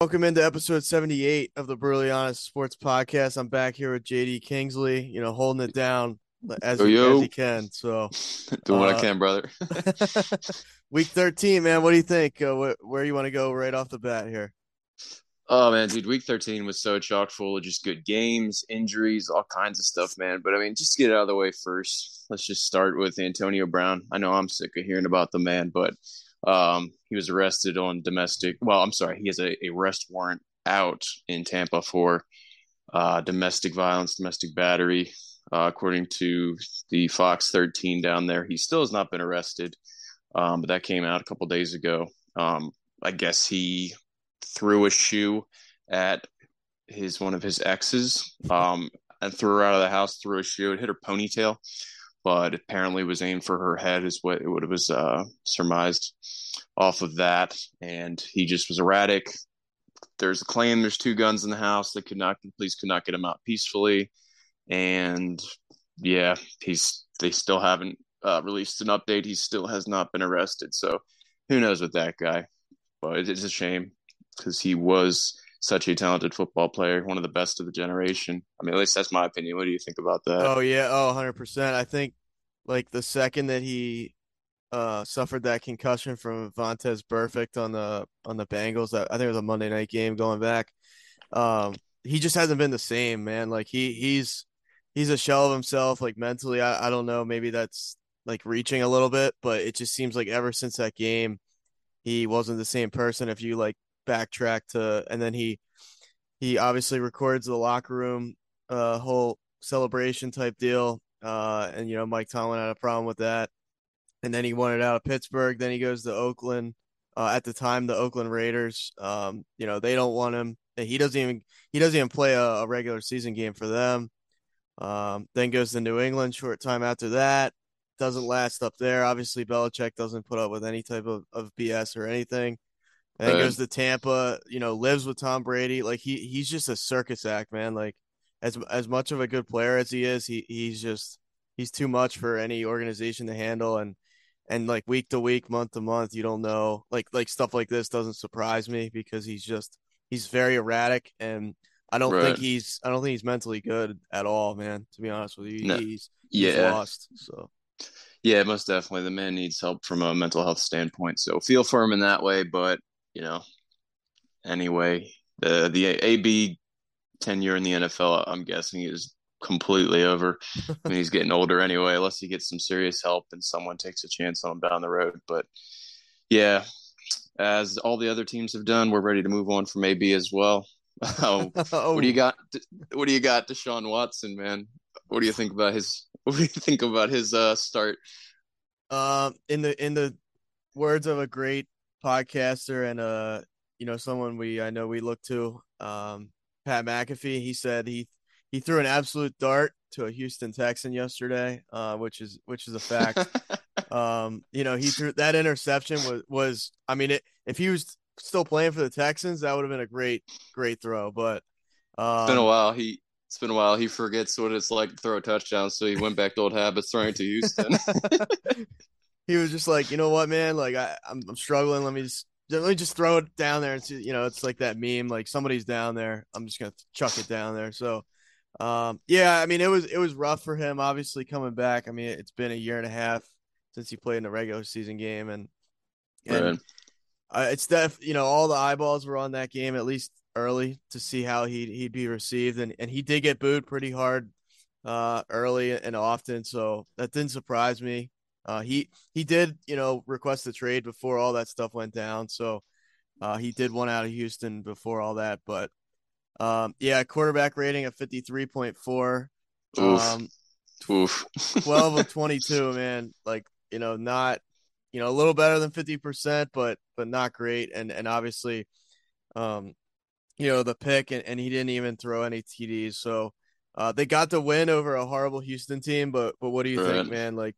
Welcome into episode 78 of the Brutally Honest Sports Podcast. I'm back here with JD Kingsley, you know, holding it down as, Yo, he, yo. as he can. So, Doing what Uh, I can, brother. week 13, man, what do you think? Uh, wh- where you want to go right off the bat here? oh man, dude, week 13 was so chock full of just good games, injuries, all kinds of stuff, man. But I mean, just to get it out of the way first, let's just start with Antonio Brown. I know I'm sick of hearing about the man, but um, he was arrested on domestic. Well, I'm sorry, he has a, arrest warrant out in Tampa for uh, domestic violence, domestic battery. Uh, according to the Fox 13 down there, he still has not been arrested, um, but that came out a couple days ago. Um, I guess he threw a shoe at his one of his exes um, and threw her out of the house. Threw a shoe. It hit her ponytail, but apparently was aimed for her head. Is what it was uh, surmised off of that. And he just was erratic. There's a claim. There's two guns in the house. They could not. The police could not get him out peacefully. And yeah, he's they still haven't uh, released an update. He still has not been arrested. So who knows with that guy? But it is a shame because he was such a talented football player, one of the best of the generation. I mean, at least that's my opinion. What do you think about that? Oh, yeah. Oh, 100%. I think, like, the second that he uh, suffered that concussion from Vontaze Burfict on the on the Bengals, I think it was a Monday night game going back. Um, he just hasn't been the same, man. Like, he he's he's a shell of himself, like, mentally. I, I don't know. Maybe that's, like, reaching a little bit, but it just seems like ever since that game, he wasn't the same person. If you, like, backtrack to and then he he obviously records the locker room uh whole celebration type deal uh and you know Mike Tomlin had a problem with that. And then he wanted out of Pittsburgh. Then he goes to Oakland. Uh at the time the Oakland Raiders um you know they don't want him. He doesn't even he doesn't even play a, a regular season game for them. Um then goes to New England short time after that. Doesn't last up there. Obviously Belichick doesn't put up with any type of, of BS or anything and then Right. goes to Tampa, you know, lives with Tom Brady. Like he he's just a circus act, man. Like as as much of a good player as he is, he he's just he's too much for any organization to handle and and like week to week, month to month, you don't know. Like like stuff like this doesn't surprise me because he's just he's very erratic and I don't Right. think he's I don't think he's mentally good at all, man. To be honest with you, No. he's he's yeah, lost. So yeah, most definitely. The man needs help from a mental health standpoint. So feel for him in that way. But you know, anyway, the the AB tenure in the NFL, I'm guessing, is completely over. I mean, he's getting older anyway, unless he gets some serious help and someone takes a chance on him down the road. But yeah, as all the other teams have done, we're ready to move on from AB as well. Oh, oh, what do you got? What do you got, Deshaun Watson, man? What do you think about his? What do you think about his uh, start? Um, in the in the words of a great podcaster and uh, you know, someone we I know we look to, um, Pat McAfee. He said he he threw an absolute dart to a Houston Texan yesterday, uh, which is which is a fact. um, you know, he threw that interception was was I mean, it, if he was still playing for the Texans, that would have been a great great throw. But um, It's been a while. He it's been a while. He forgets what it's like to throw a touchdown, so he went back to old habits, throwing it to Houston. he was just like, you know what, man? Like I, I'm, I'm struggling. Let me just let me just throw it down there and see. You know, it's like that meme, like somebody's down there. I'm just gonna chuck it down there. So, um, yeah, I mean, it was it was rough for him. Obviously, coming back. I mean, it's been a year and a half since he played in a regular season game, and and uh, it's def you know all the eyeballs were on that game at least early to see how he'd he'd be received, and and he did get booed pretty hard uh early and often, so that didn't surprise me. Uh, he he did you know request the trade before all that stuff went down, so uh, he did one out of Houston before all that, but um, yeah, quarterback rating of fifty three point four. Oof. Um, Oof. 12 of 22 man like you know not you know a little better than 50% but but not great and and obviously um you know the pick and, and he didn't even throw any TDs so uh they got the win over a horrible Houston team but but what do you Right. think man like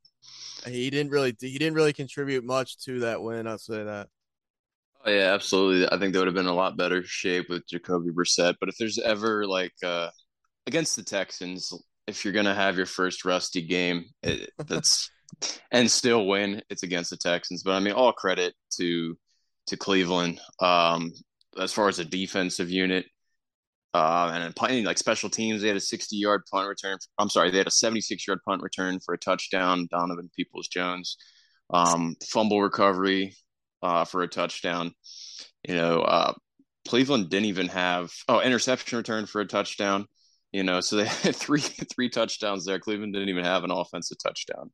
he didn't really he didn't really contribute much to that win I'll say that Oh, yeah, absolutely. I think they would have been a lot better shape with Jacoby Brissett. But if there's ever like uh, against the Texans, if you're gonna have your first rusty game, it, that's and still win, it's against the Texans. But I mean, all credit to to Cleveland. Um, as far as a defensive unit, uh, and playing like special teams, they had a 60 yard punt return. I'm sorry, they had a 76 yard punt return for a touchdown. Donovan Peoples Jones, um, fumble recovery uh, for a touchdown. You know, uh, Cleveland didn't even have oh interception return for a touchdown. You know, so they had three three touchdowns there. Cleveland didn't even have an offensive touchdown,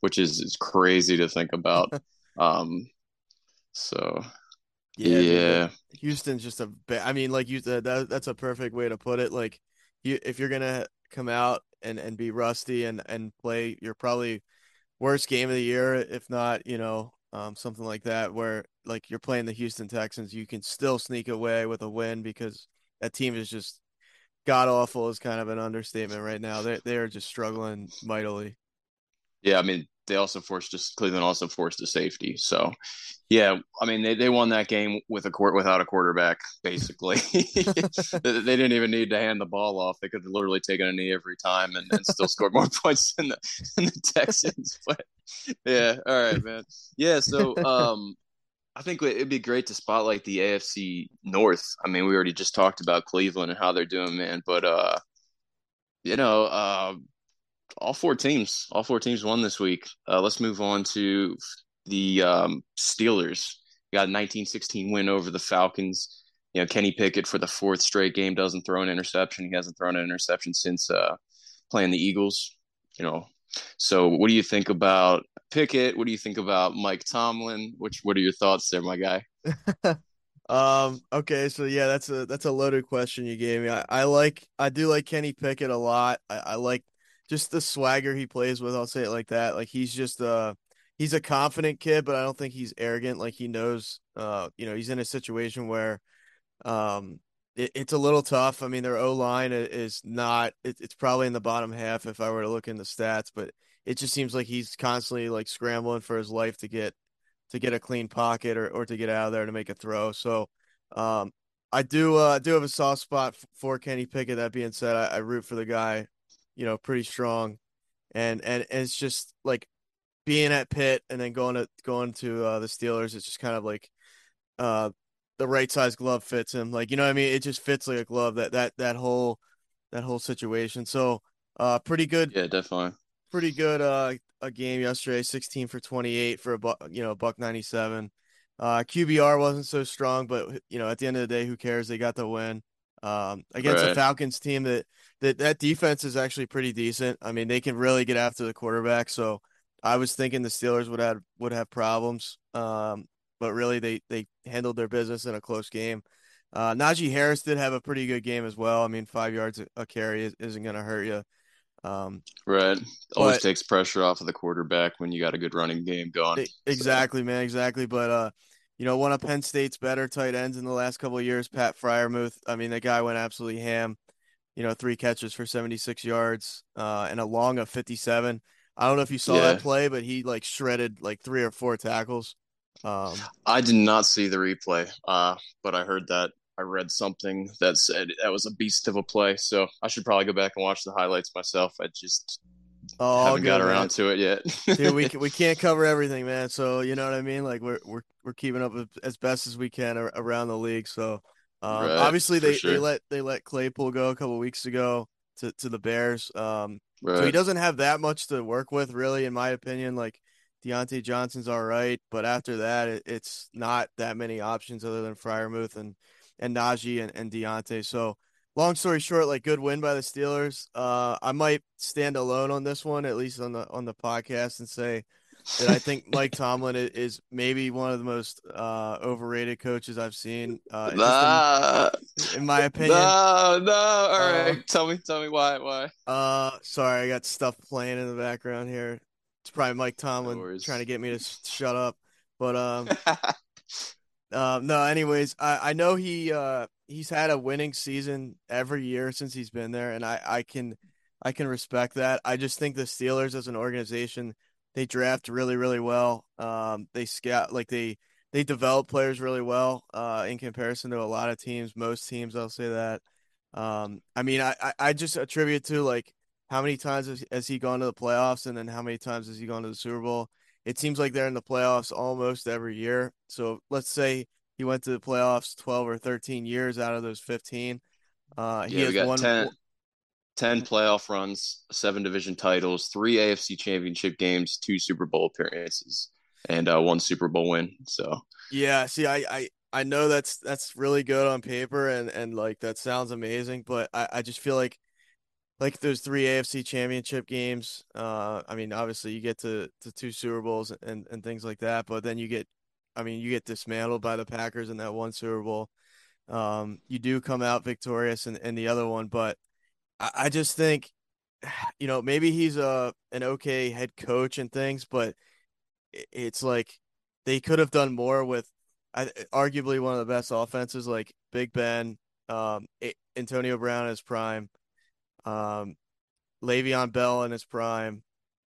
which is, is crazy to think about. um, so yeah, yeah, Houston's just a ba- I mean like you said that, that's a perfect way to put it like you if you're going to come out and and be rusty and and play your probably worst game of the year if not, you know, um something like that where like you're playing the Houston Texans, you can still sneak away with a win because that team is just god awful is kind of an understatement right now. They they're just struggling mightily. Yeah. I mean, they also forced just Cleveland also forced a safety. So yeah, I mean they, they won that game with a court without a quarterback basically. they they didn't even need to hand the ball off. They could have literally taken a knee every time and, and still scored more points than the than the Texans. But yeah, all right, man. Yeah, so um I think it'd be great to spotlight the AFC North. I mean, we already just talked about Cleveland and how they're doing, man. But uh, you know, uh, all four teams, all four teams won this week. Uh, let's move on to the um, Steelers. Got a 1916 win over the Falcons. You know, Kenny Pickett for the fourth straight game doesn't throw an interception. He hasn't thrown an interception since uh, playing the Eagles. You know, so what do you think about Pickett? What do you think about Mike Tomlin? Which what are your thoughts there, my guy? Um. Okay. So yeah, that's a that's a loaded question you gave me. I, I like I do like Kenny Pickett a lot. I, I like just the swagger he plays with. I'll say it like that. Like he's just uh he's a confident kid, but I don't think he's arrogant. Like he knows. Uh, you know, he's in a situation where, um, it, it's a little tough. I mean, their O line is not. It, it's probably in the bottom half if I were to look in the stats, but it just seems like he's constantly like scrambling for his life to get to get a clean pocket or, or to get out of there to make a throw. So um, I do uh, I do have a soft spot for Kenny Pickett. That being said, I, I root for the guy, you know, pretty strong, and and, and it's just like being at Pitt and then going to going to uh, the Steelers. It's just kind of like uh, the right size glove fits him. Like you know what I mean? It just fits like a glove. That that that whole that whole situation. So uh, pretty good Yeah, definitely. pretty good uh a game yesterday 16 for 28 for a buck you know buck 97 uh qbr wasn't so strong but you know at the end of the day who cares they got the win um against Right. falcons team that that that defense is actually pretty decent i mean they can really get after the quarterback so i was thinking the steelers would have would have problems um but really they they handled their business in a close game uh najee harris did have a pretty good game as well i mean five yards a- carry is- isn't going to hurt you um Right. Always But- takes pressure off of the quarterback when you got a good running game going. Exactly, man. Exactly. But uh, you know, one of Penn State's better tight ends in the last couple of years, Pat Freiermuth. I mean, the guy went absolutely ham. You know, three catches for 76 yards, uh, and a long of 57. I don't know if you saw that play, but he like shredded like three or four tackles. Um, I did not see the replay, uh, but I heard that. I read something that said that was a beast of a play. So I should probably go back and watch the highlights myself. I just Oh, haven't good, got man. around to it yet. Dude, we we can't cover everything, man. So you know what I mean. Like we're we're we're keeping up as best as we can around the league. So um, Right, obviously they, they let they let Claypool go a couple weeks ago to to the Bears. Um, so he doesn't have that much to work with, really, in my opinion. Like Diontae Johnson's all right, but after that, it, it's not that many options other than Freiermuth and and Najee and, and Diontae. So long story short, like good win by the Steelers. Uh, I might stand alone on this one, at least on the on the podcast, and say that I think Mike Tomlin is maybe one of the most uh, overrated coaches I've seen. Uh, Nah, in, in my opinion. no, no. All Uh, right, tell me, tell me why, why? Uh, sorry, I got stuff playing in the background here. It's probably Mike Tomlin worries. trying to get me to shut up. But um, uh, no. Anyways, I I know he uh he's had a winning season every year since he's been there, and I I can I can respect that. I just think the Steelers as an organization, they draft really really well. Um, they scout like they they develop players really well. Uh, in comparison to a lot of teams, most teams, I'll say that. Um, I mean, I I, I just attribute to like how many times has, has he gone to the playoffs, and then how many times has he gone to the Super Bowl? It seems like they're in the playoffs almost every year. So let's say he went to the playoffs 12 or 13 years out of those 15. Uh, he yeah, has we got won 10, 10 playoff runs, seven division titles, three AFC championship games, two Super Bowl appearances, and uh, one Super Bowl win. So Yeah, see, I, I, I know that's that's really good on paper and and like that sounds amazing, but I, I just feel like like those three AFC championship games, uh, I mean, obviously you get to, to two Super Bowls and, and things like that, but then you get I mean, you get dismantled by the Packers in that one Super Bowl. Um, you do come out victorious in, in the other one, but I, I just think, you know, maybe he's a an okay head coach and things, but it's like they could have done more with I, arguably one of the best offenses, like Big Ben, um, Antonio Brown his prime, um, Le'Veon Bell in his prime,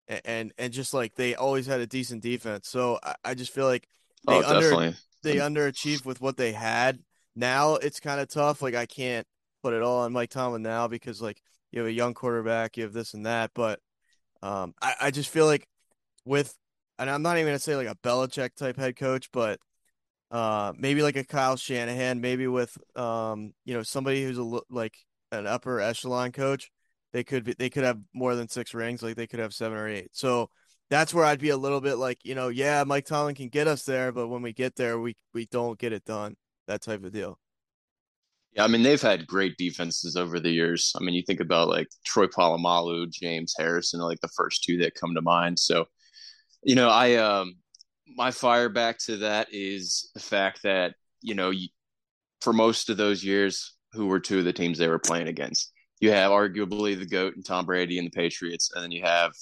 and, and and just like they always had a decent defense. So I, I just feel like they oh, under definitely. they underachieved with what they had. Now it's kind of tough. Like I can't put it all on Mike Tomlin now because like you have a young quarterback, you have this and that. But um, I, I just feel like with, and I'm not even gonna say like a Belichick type head coach, but uh, maybe like a Kyle Shanahan, maybe with um, you know, somebody who's a li- like an upper echelon coach, they could be, they could have more than six rings, like they could have seven or eight. So that's where I'd be a little bit like, you know, yeah, Mike Tomlin can get us there, but when we get there, we we don't get it done. That type of deal. Yeah, I mean they've had great defenses over the years. I mean, you think about like Troy Polamalu, James Harrison, like the first two that come to mind. So, you know, I um my fire back to that is the fact that you know for most of those years, who were two of the teams they were playing against? You have arguably the goat and Tom Brady and the Patriots, and then you have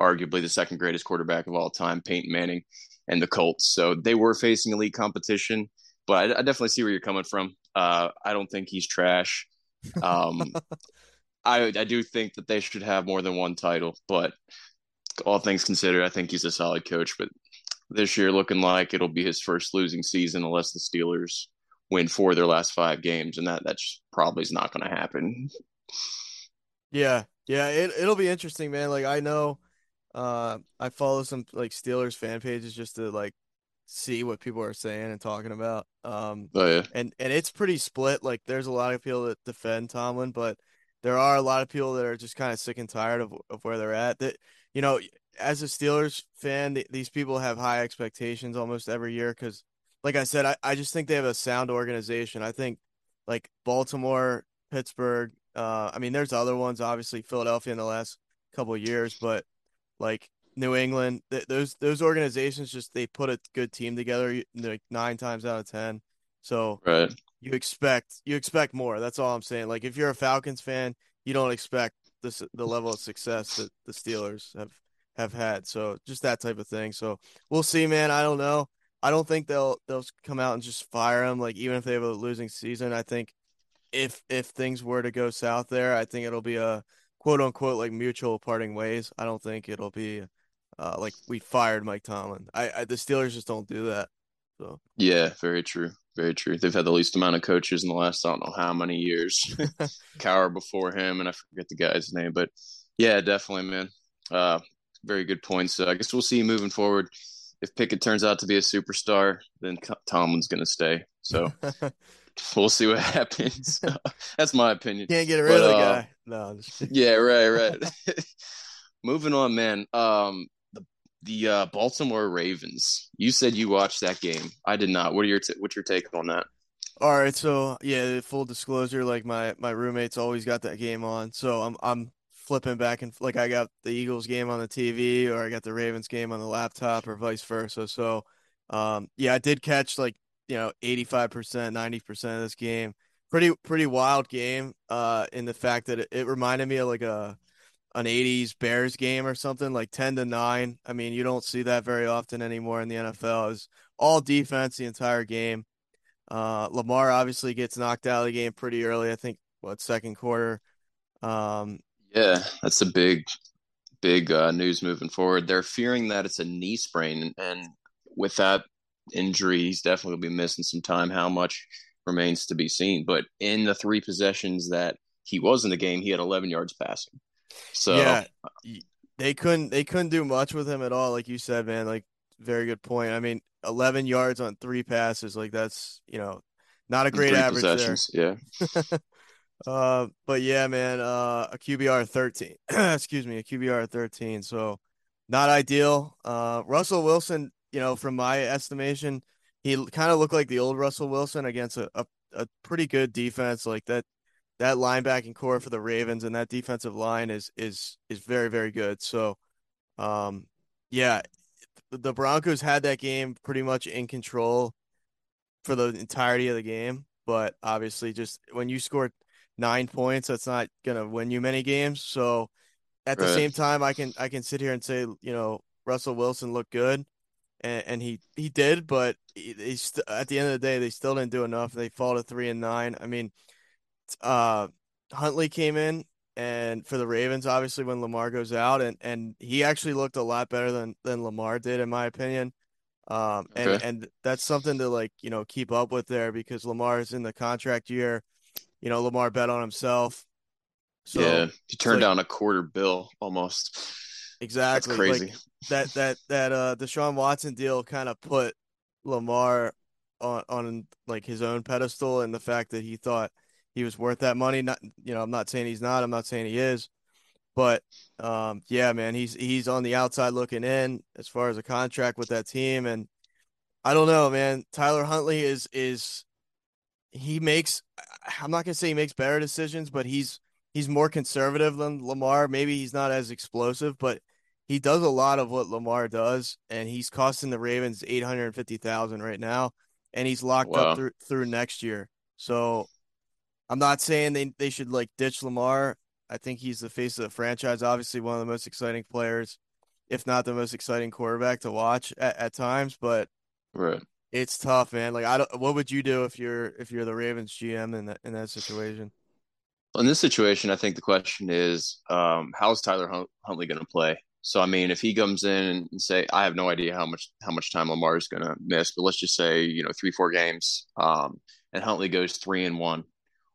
arguably the second greatest quarterback of all time, Peyton Manning, and the Colts. So they were facing elite competition. But I, I definitely see where you're coming from. Uh, I don't think he's trash. Um, I I do think that they should have more than one title, but all things considered, I think he's a solid coach. But this year, looking like it'll be his first losing season unless the Steelers win four of their last five games, and that that's probably is not going to happen. Yeah, yeah, it it'll be interesting, man. Like I know, uh, I follow some like Steelers fan pages just to like see what people are saying and talking about. Um, Oh yeah, and and it's pretty split. Like there's a lot of people that defend Tomlin, but there are a lot of people that are just kind of sick and tired of of where they're at. That you know, as a Steelers fan, th- these people have high expectations almost every year because, like I said, I, I just think they have a sound organization. I think like Baltimore, Pittsburgh. Uh, I mean, there's other ones, obviously Philadelphia in the last couple of years, but like New England, th- those those organizations just they put a good team together like nine times out of ten. So right. you expect you expect more. That's all I'm saying. Like if you're a Falcons fan, you don't expect this the level of success that the Steelers have have had. So just that type of thing. So we'll see, man. I don't know. I don't think they'll they'll come out and just fire him. Like even if they have a losing season, I think if if things were to go south there, I think it'll be a quote unquote like mutual parting ways. I don't think it'll be uh, like we fired Mike Tomlin. I, I the Steelers just don't do that. So Yeah, very true. Very true. They've had the least amount of coaches in the last I don't know how many years. Cowher before him, and I forget the guy's name, but yeah, definitely, man. Uh, very good points. So I guess we'll see moving forward. If Pickett turns out to be a superstar, then Tomlin's going to stay. So we'll see what happens. That's my opinion. Can't get rid but, of the uh, guy. No. yeah, right, right. moving on, man. Um, the the uh, Baltimore Ravens. You said you watched that game. I did not. What are your t- what's your take on that? All right, so yeah, full disclosure, like my my roommates always got that game on, so I'm I'm flipping back and like I got the Eagles game on the TV or I got the Ravens game on the laptop or vice versa. So, um, yeah, I did catch like you know 85 percent, 90 percent of this game. Pretty pretty wild game. Uh, in the fact that it, it reminded me of like a an 80s Bears game or something like 10 to 9. I mean, you don't see that very often anymore in the NFL. It was all defense the entire game. Uh, Lamar obviously gets knocked out of the game pretty early. I think what second quarter. Um, yeah, that's a big, big uh, news moving forward. They're fearing that it's a knee sprain, and with that injury, he's definitely going to be missing some time. How much remains to be seen. But in the three possessions that he was in the game, he had 11 yards passing. So yeah, they couldn't they couldn't do much with him at all. Like you said, man. Like very good point. I mean, 11 yards on three passes, like that's you know not a great average there. Yeah. uh, but yeah, man, uh, a QBR 13. Excuse me, a QBR 13. So not ideal. Uh, Russell Wilson, you know, from my estimation, he kind of looked like the old Russell Wilson against a, a, a pretty good defense. Like that that linebacking core for the Ravens and that defensive line is is is very very good. So, um, yeah, the Broncos had that game pretty much in control for the entirety of the game, but obviously, just when you score nine points, that's not gonna win you many games. So, at the right. same time, I can I can sit here and say, you know, Russell Wilson looked good, and, and he he did, but he, he st- at the end of the day, they still didn't do enough. They fall to three and nine. I mean, uh, Huntley came in and for the Ravens, obviously when Lamar goes out, and and he actually looked a lot better than than Lamar did, in my opinion. Um, and okay. and that's something to like you know keep up with there because Lamar is in the contract year. You know, Lamar bet on himself. So, yeah, he turned like, down a quarter bill almost. Exactly, that's crazy. Like, that that that uh Deshaun Watson deal kind of put Lamar on on like his own pedestal, and the fact that he thought he was worth that money. Not you know, I'm not saying he's not. I'm not saying he is, but um, yeah, man, he's he's on the outside looking in as far as a contract with that team, and I don't know, man. Tyler Huntley is is he makes. I'm not gonna say he makes better decisions, but he's he's more conservative than Lamar. Maybe he's not as explosive, but he does a lot of what Lamar does, and he's costing the Ravens eight hundred fifty thousand right now, and he's locked wow. up through through next year. So I'm not saying they, they should like ditch Lamar. I think he's the face of the franchise. Obviously, one of the most exciting players, if not the most exciting quarterback to watch at, at times. But right, it's tough, man. Like, I don't. What would you do if you're if you're the Ravens GM in that in that situation? In this situation, I think the question is, um, how's Tyler Huntley going to play? So, I mean, if he comes in and say, I have no idea how much how much time Lamar is going to miss, but let's just say, you know, three four games, um, and Huntley goes three and one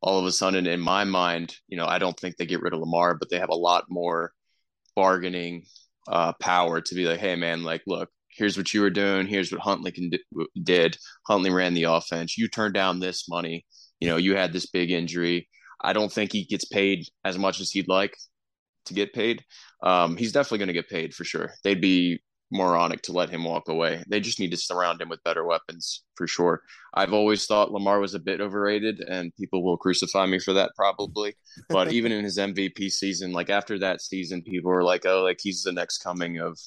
all of a sudden, in my mind, you know, I don't think they get rid of Lamar, but they have a lot more bargaining uh, power to be like, hey, man, like, look, here's what you were doing. Here's what Huntley can do, did. Huntley ran the offense. You turned down this money. You know, you had this big injury. I don't think he gets paid as much as he'd like to get paid. Um, he's definitely going to get paid for sure. They'd be moronic to let him walk away. They just need to surround him with better weapons for sure. I've always thought Lamar was a bit overrated, and people will crucify me for that probably. But even in his MVP season, like after that season, people were like, "Oh, like he's the next coming of."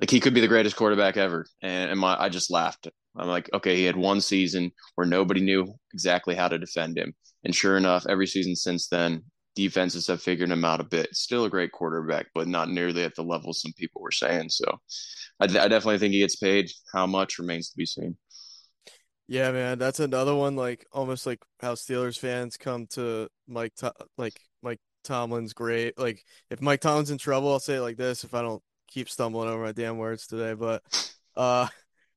Like he could be the greatest quarterback ever, and, and my, I just laughed. I'm like, okay, he had one season where nobody knew exactly how to defend him, and sure enough, every season since then, defenses have figured him out a bit. Still a great quarterback, but not nearly at the level some people were saying. So I, I definitely think he gets paid. How much remains to be seen. Yeah, man, that's another one. Like almost like how Steelers fans come to Mike, like Mike Tomlin's great. Like if Mike Tomlin's in trouble, I'll say it like this: if I don't keep stumbling over my damn words today, but uh,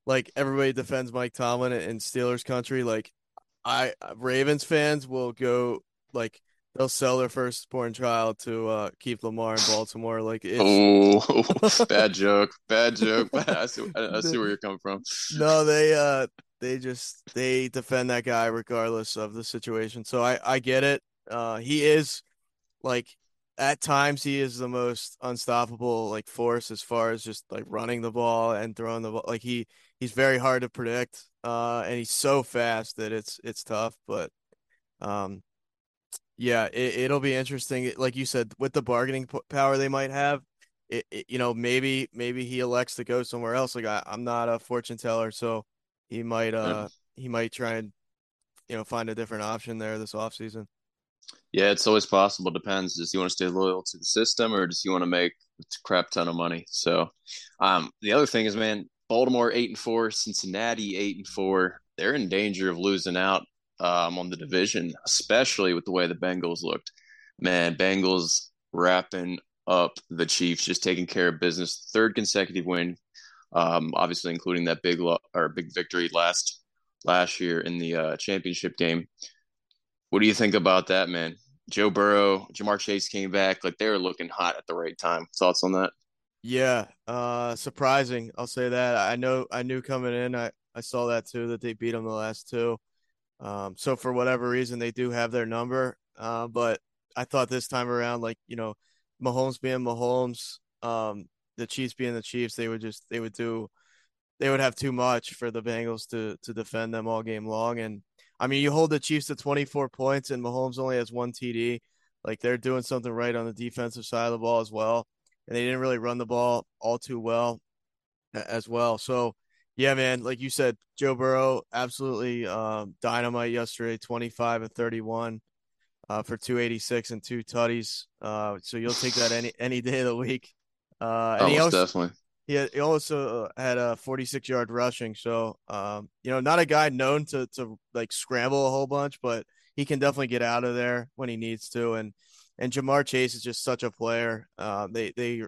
like everybody defends Mike Tomlin in Steelers country. Like I Ravens fans will go like they'll sell their firstborn child to uh, keep Lamar in Baltimore. Like it's Oh, bad joke, bad joke. I see, I see where you're coming from. no, they uh they just they defend that guy regardless of the situation. So I I get it. Uh, he is like at times he is the most unstoppable like force as far as just like running the ball and throwing the ball. Like he he's very hard to predict. Uh, and he's so fast that it's it's tough. But um, yeah, it, it'll be interesting. Like you said, with the bargaining power they might have, it, it, you know maybe maybe he elects to go somewhere else. Like I, I'm not a fortune teller, so he might uh he might try and you know find a different option there this offseason. Yeah, it's always possible. Depends. Does he want to stay loyal to the system or does he want to make a crap ton of money? So, um, the other thing is, man, Baltimore eight and four, Cincinnati eight and four. They're in danger of losing out um, on the division, especially with the way the Bengals looked. Man, Bengals wrapping up the Chiefs, just taking care of business. Third consecutive win, um, obviously including that big lo- or big victory last last year in the uh, championship game. What do you think about that, man? Joe Burrow, Ja'Marr Chase came back. Like they were looking hot at the right time. Thoughts on that? Yeah, uh, surprising. I'll say that. I know. I knew coming in. I I saw that too. That they beat them the last two. Um, so for whatever reason, they do have their number. Uh, but I thought this time around, like you know, Mahomes being Mahomes, um, the Chiefs being the Chiefs, they would just they would do, they would have too much for the Bengals to to defend them all game long. And I mean, you hold the Chiefs to 24 points and Mahomes only has one TD. Like they're doing something right on the defensive side of the ball as well. And they didn't really run the ball all too well as well. So, yeah, man, like you said, Joe Burrow absolutely um, dynamite yesterday, 25 and 31 uh, for 286 and two tutties. Uh, so you'll take that any any day of the week. Uh, and oh, he also, definitely. He, he also uh, had a 46 yard rushing. So, um, you know, not a guy known to, to like scramble a whole bunch, but he can definitely get out of there when he needs to. And, and Ja'Marr Chase is just such a player. Uh, they, they,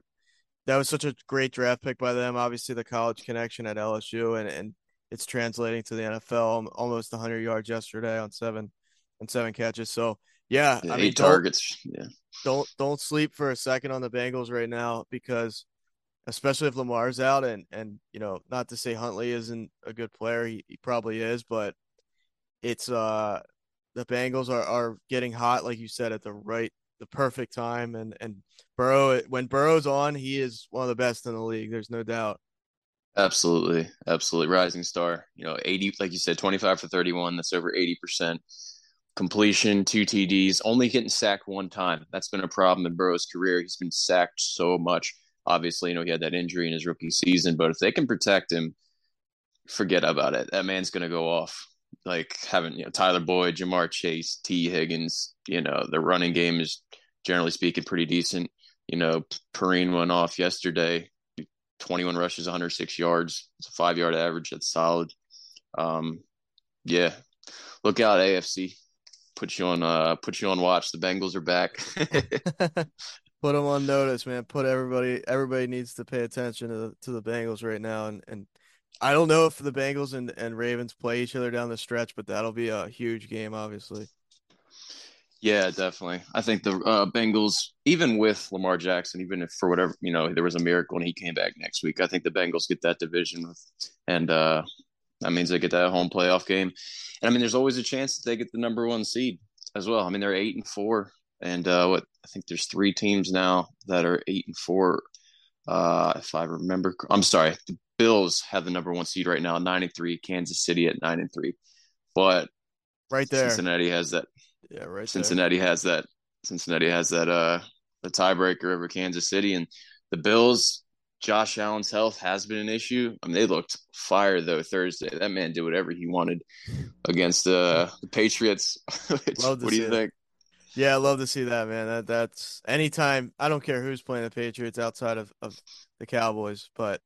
that was such a great draft pick by them. Obviously, the college connection at LSU, and, and it's translating to the NFL. Almost 100 yards yesterday on seven, on seven catches. So, yeah, yeah I eight mean, targets. Yeah, don't don't sleep for a second on the Bengals right now because especially if Lamar's out and and you know, not to say Huntley isn't a good player, he, he probably is, but it's uh the Bengals are, are getting hot, like you said, at the right the perfect time and and Burrow when Burrow's on, he is one of the best in the league. There's no doubt. Absolutely, absolutely, rising star. You know, eighty, like you said, twenty-five for thirty-one. That's over eighty percent completion, two TDs, only getting sacked one time. That's been a problem in Burrow's career. He's been sacked so much. Obviously, you know, he had that injury in his rookie season, but if they can protect him, forget about it. That man's going to go off. Like having, you know, Tyler Boyd, Ja'Marr Chase, Tee Higgins, you know, the running game is generally speaking pretty decent. You know, Perine went off yesterday, 21 rushes, 106 yards. It's a five yard average. That's solid. Um, yeah, look out, AFC. Put you on, uh, put you on watch. The Bengals are back. put them on notice, man. Put everybody. Everybody needs to pay attention to the, to the Bengals right now, and and I don't know if the Bengals and, and Ravens play each other down the stretch, but that'll be a huge game, obviously. Yeah, definitely. I think the uh, Bengals, even with Lamar Jackson, even if for whatever you know there was a miracle and he came back next week, I think the Bengals get that division, and uh, that means they get that home playoff game. And I mean, there's always a chance that they get the number one seed as well. I mean, they're eight and four, and uh, what I think there's three teams now that are eight and four. Uh, if I remember, I'm sorry, the Bills have the number one seed right now, nine and three. Kansas City at nine and three, but right there, Cincinnati has that. Yeah, right. Cincinnati there. has that. Cincinnati has that. Uh, the tiebreaker over Kansas City and the Bills. Josh Allen's health has been an issue. I mean, they looked fire though Thursday. That man did whatever he wanted against uh, the Patriots. what do you it. think? Yeah, I love to see that, man. That that's anytime. I don't care who's playing the Patriots outside of, of the Cowboys, but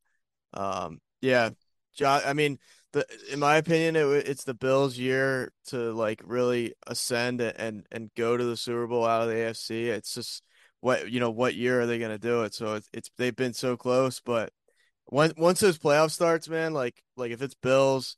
um, yeah, John. I mean, the in my opinion, it, it's the Bills' year to like really ascend and and go to the Super Bowl out of the AFC. It's just what you know. What year are they going to do it? So it's, it's they've been so close, but once once those playoff starts, man, like like if it's Bills,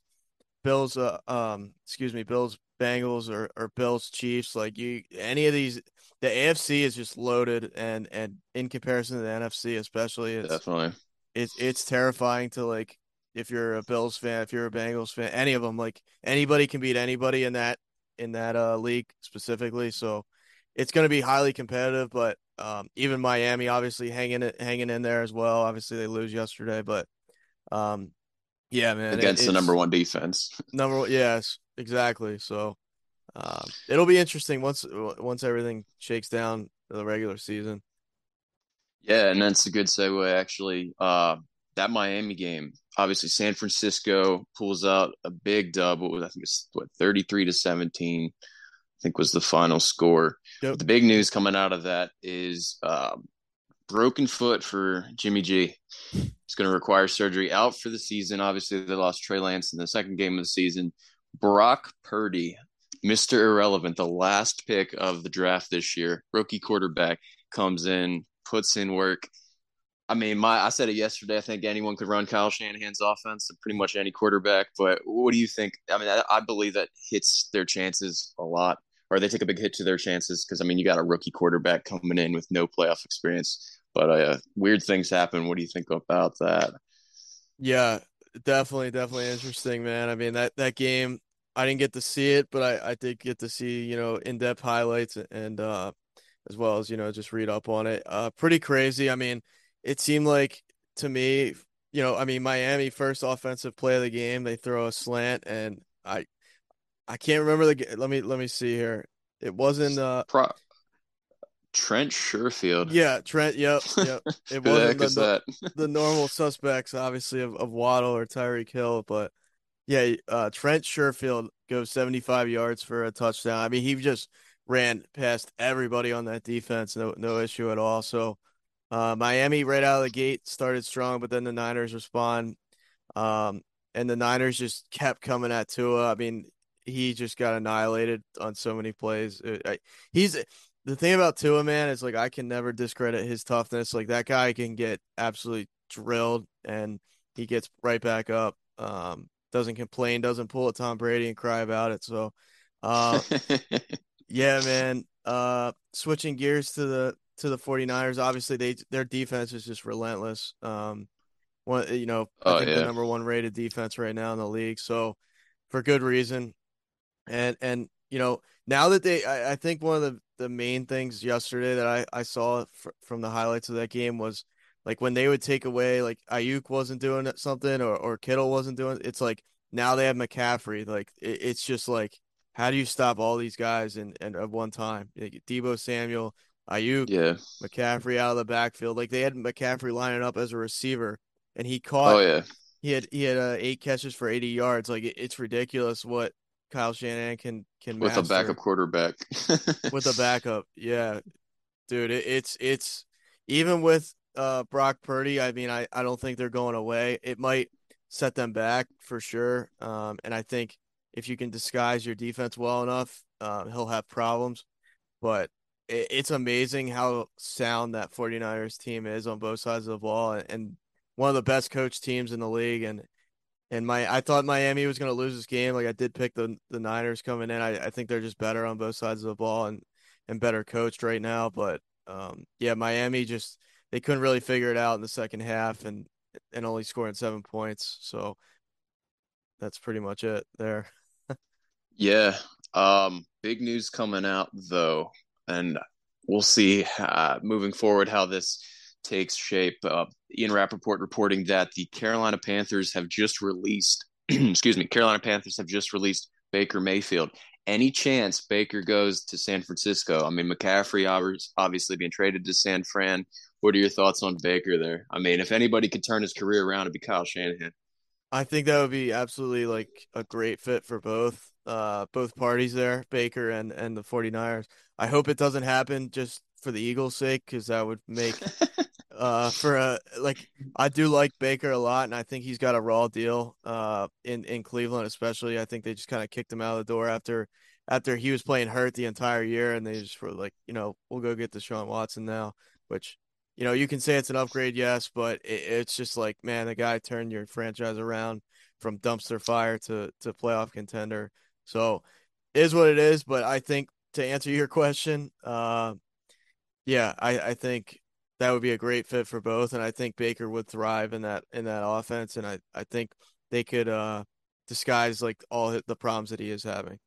Bills, uh, um, excuse me, Bills, Bengals, or or Bills, Chiefs, like you, any of these, the AFC is just loaded, and and in comparison to the NFC, especially, it's Definitely. it's it's terrifying to like if you're a Bills fan, if you're a Bengals fan, any of them, like anybody can beat anybody in that in that uh league specifically. So it's going to be highly competitive, but um, even Miami obviously hanging it hanging in there as well. Obviously they lose yesterday, but um, yeah, man, Against the number one defense. number one, yes, exactly. So um, it'll be interesting once once everything shakes down the regular season. Yeah, and that's a good segue actually. Uh that Miami game, obviously San Francisco pulls out a big dub. What was I think it's what 33 to 17, I think was the final score. Yep. The big news coming out of that is um, broken foot for Jimmy G. He's going to require surgery out for the season. Obviously, they lost Trey Lance in the second game of the season. Brock Purdy, Mr. Irrelevant, the last pick of the draft this year, rookie quarterback, comes in, puts in work. I mean, my I said it yesterday. I think anyone could run Kyle Shanahan's offense, pretty much any quarterback. But what do you think? I mean, I, I believe that hits their chances a lot, or they take a big hit to their chances because I mean, you got a rookie quarterback coming in with no playoff experience. But uh, weird things happen. What do you think about that? Yeah, definitely, definitely interesting, man. I mean that that game, I didn't get to see it, but I I did get to see you know in depth highlights and uh as well as you know just read up on it. Uh, pretty crazy. I mean, it seemed like to me, you know, I mean Miami first offensive play of the game, they throw a slant, and I I can't remember the. Let me let me see here. It wasn't uh Pro- Trent Sherfield. yeah Trent. Yep, yep. It wasn't heck the, is the, that? the normal suspects, obviously, of, of Waddle or Tyreek Hill, but yeah, uh, Trent Sherfield goes 75 yards for a touchdown. I mean, he just ran past everybody on that defense, no no issue at all. So, uh, Miami right out of the gate started strong, but then the Niners respond, um, and the Niners just kept coming at Tua. I mean, he just got annihilated on so many plays. Uh, I, he's the thing about Tua, man, is like I can never discredit his toughness. Like that guy can get absolutely drilled and he gets right back up. Um, doesn't complain, doesn't pull a Tom Brady and cry about it. So, uh, yeah, man. Uh, switching gears to the to the 49ers, obviously they their defense is just relentless. Um, one, you know, I Oh, think yeah. the number one rated defense right now in the league. So, for good reason. And and you know, now that they, I, I think one of the the main things yesterday that I I saw fr from the highlights of that game was like when they would take away like Aiyuk wasn't doing something or or Kittle wasn't doing. It's like now they have McCaffrey. Like it, it's just like how do you stop all these guys in, in at one time? Like, Deebo Samuel, Aiyuk, yeah. McCaffrey out of the backfield. Like they had McCaffrey lining up as a receiver, and he caught. Oh yeah. He had he had uh, eight catches for 80 yards. Like it, it's ridiculous what Kyle Shanahan can can With a backup quarterback. with a backup. Yeah, dude, it, it's it's even with uh Brock Purdy. I mean, I I don't think they're going away. It might set them back for sure. Um, and I think if you can disguise your defense well enough, uh, he'll have problems. But it, it's amazing how sound that 49ers team is on both sides of the ball, and, and one of the best coached teams in the league. And and my I thought Miami was going to lose this game. Like I did pick the the Niners coming in. I, I think they're just better on both sides of the ball and and better coached right now. But um, yeah, Miami just they couldn't really figure it out in the second half and and only scoring seven points. So that's pretty much it there. Yeah. Um, big news coming out though, and we'll see uh, moving forward how this takes shape. Uh, Ian Rapoport reporting that the Carolina Panthers have just released, excuse me, Carolina Panthers have just released Baker Mayfield. Any chance Baker goes to San Francisco? I mean, McCaffrey obviously being traded to San Fran. What are your thoughts on Baker there? I mean, if anybody could turn his career around, it'd be Kyle Shanahan. I think that would be absolutely like a great fit for both uh both parties there, Baker and and the 49ers. I hope it doesn't happen just for the Eagles' sake cuz that would make uh for a like I do like Baker a lot and I think he's got a raw deal uh in in Cleveland especially. I think they just kind of kicked him out of the door after after he was playing hurt the entire year and they just were like, you know, we'll go get Deshaun Watson now, which you know, you can say it's an upgrade, yes, but it, it's just like, man, the guy turned your franchise around from dumpster fire to to playoff contender. So, is what it is. But I think to answer your question, uh, Yeah, I, I think that would be a great fit for both, and I think Baker would thrive in that in that offense, and I, I think they could uh disguise like all the problems that he is having.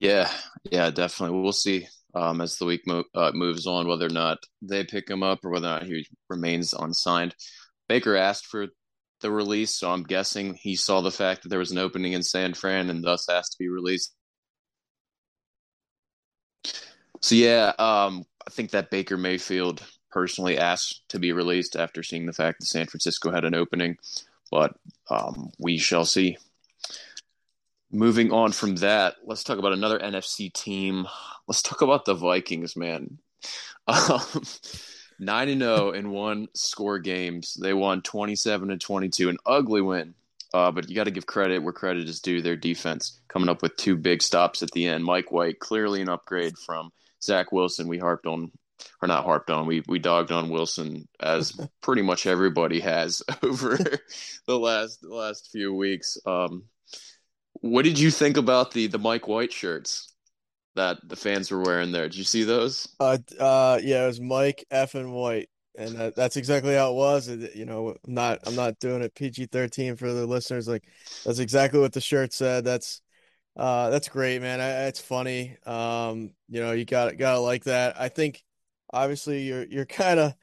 Yeah, yeah, definitely. We'll see um, as the week mo- uh, moves on whether or not they pick him up or whether or not he remains unsigned. Baker asked for the release, so I'm guessing he saw the fact that there was an opening in San Fran and thus asked to be released. So yeah, um, I think that Baker Mayfield personally asked to be released after seeing the fact that San Francisco had an opening, but um, we shall see. Moving on from that, let's talk about another NFC team. Let's talk about the Vikings, man. Um, nine and zero oh in one score games. They won twenty seven to twenty two, an ugly win. Uh, but you got to give credit where credit is due. Their defense coming up with two big stops at the end. Mike White clearly an upgrade from Zach Wilson. We harped on, or not harped on. We we dogged on Wilson as pretty much everybody has over the last the last few weeks. Um, what did you think about the the Mike White shirts that the fans were wearing there? Did you see those? Uh, uh, yeah, it was Mike F and White, and that, that's exactly how it was. You know, I'm not I'm not doing it PG thirteen for the listeners. Like that's exactly what the shirt said. That's uh, that's great, man. I, it's funny. Um, you know, you got got to like that. I think obviously you're you're kind of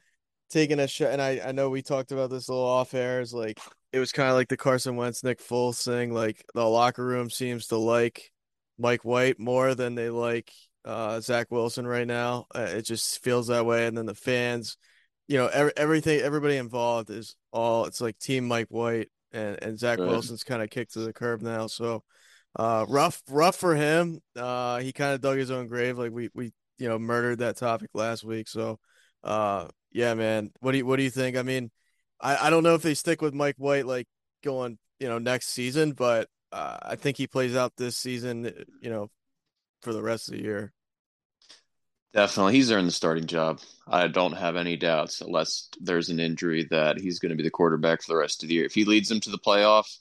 taking a shot, and I I know we talked about this a little off air. Is like it was kind of like the Carson Wentz, Nick Foles thing. Like the locker room seems to like Mike White more than they like uh, Zach Wilson right now. Uh, it just feels that way. And then the fans, you know, every, everything, everybody involved is all. It's like Team Mike White, and and Zach. Wilson's kind of kicked to the curb now. So uh, rough, rough for him. Uh, he kind of dug his own grave. Like we we you know murdered that topic last week. So uh, yeah, man. What do you what do you think? I mean I, I don't know if they stick with Mike White like going, you know, next season, but uh, I think he plays out this season, you know, for the rest of the year. Definitely. He's earned the starting job. I don't have any doubts, unless there's an injury, that he's going to be the quarterback for the rest of the year. If he leads them to the playoffs,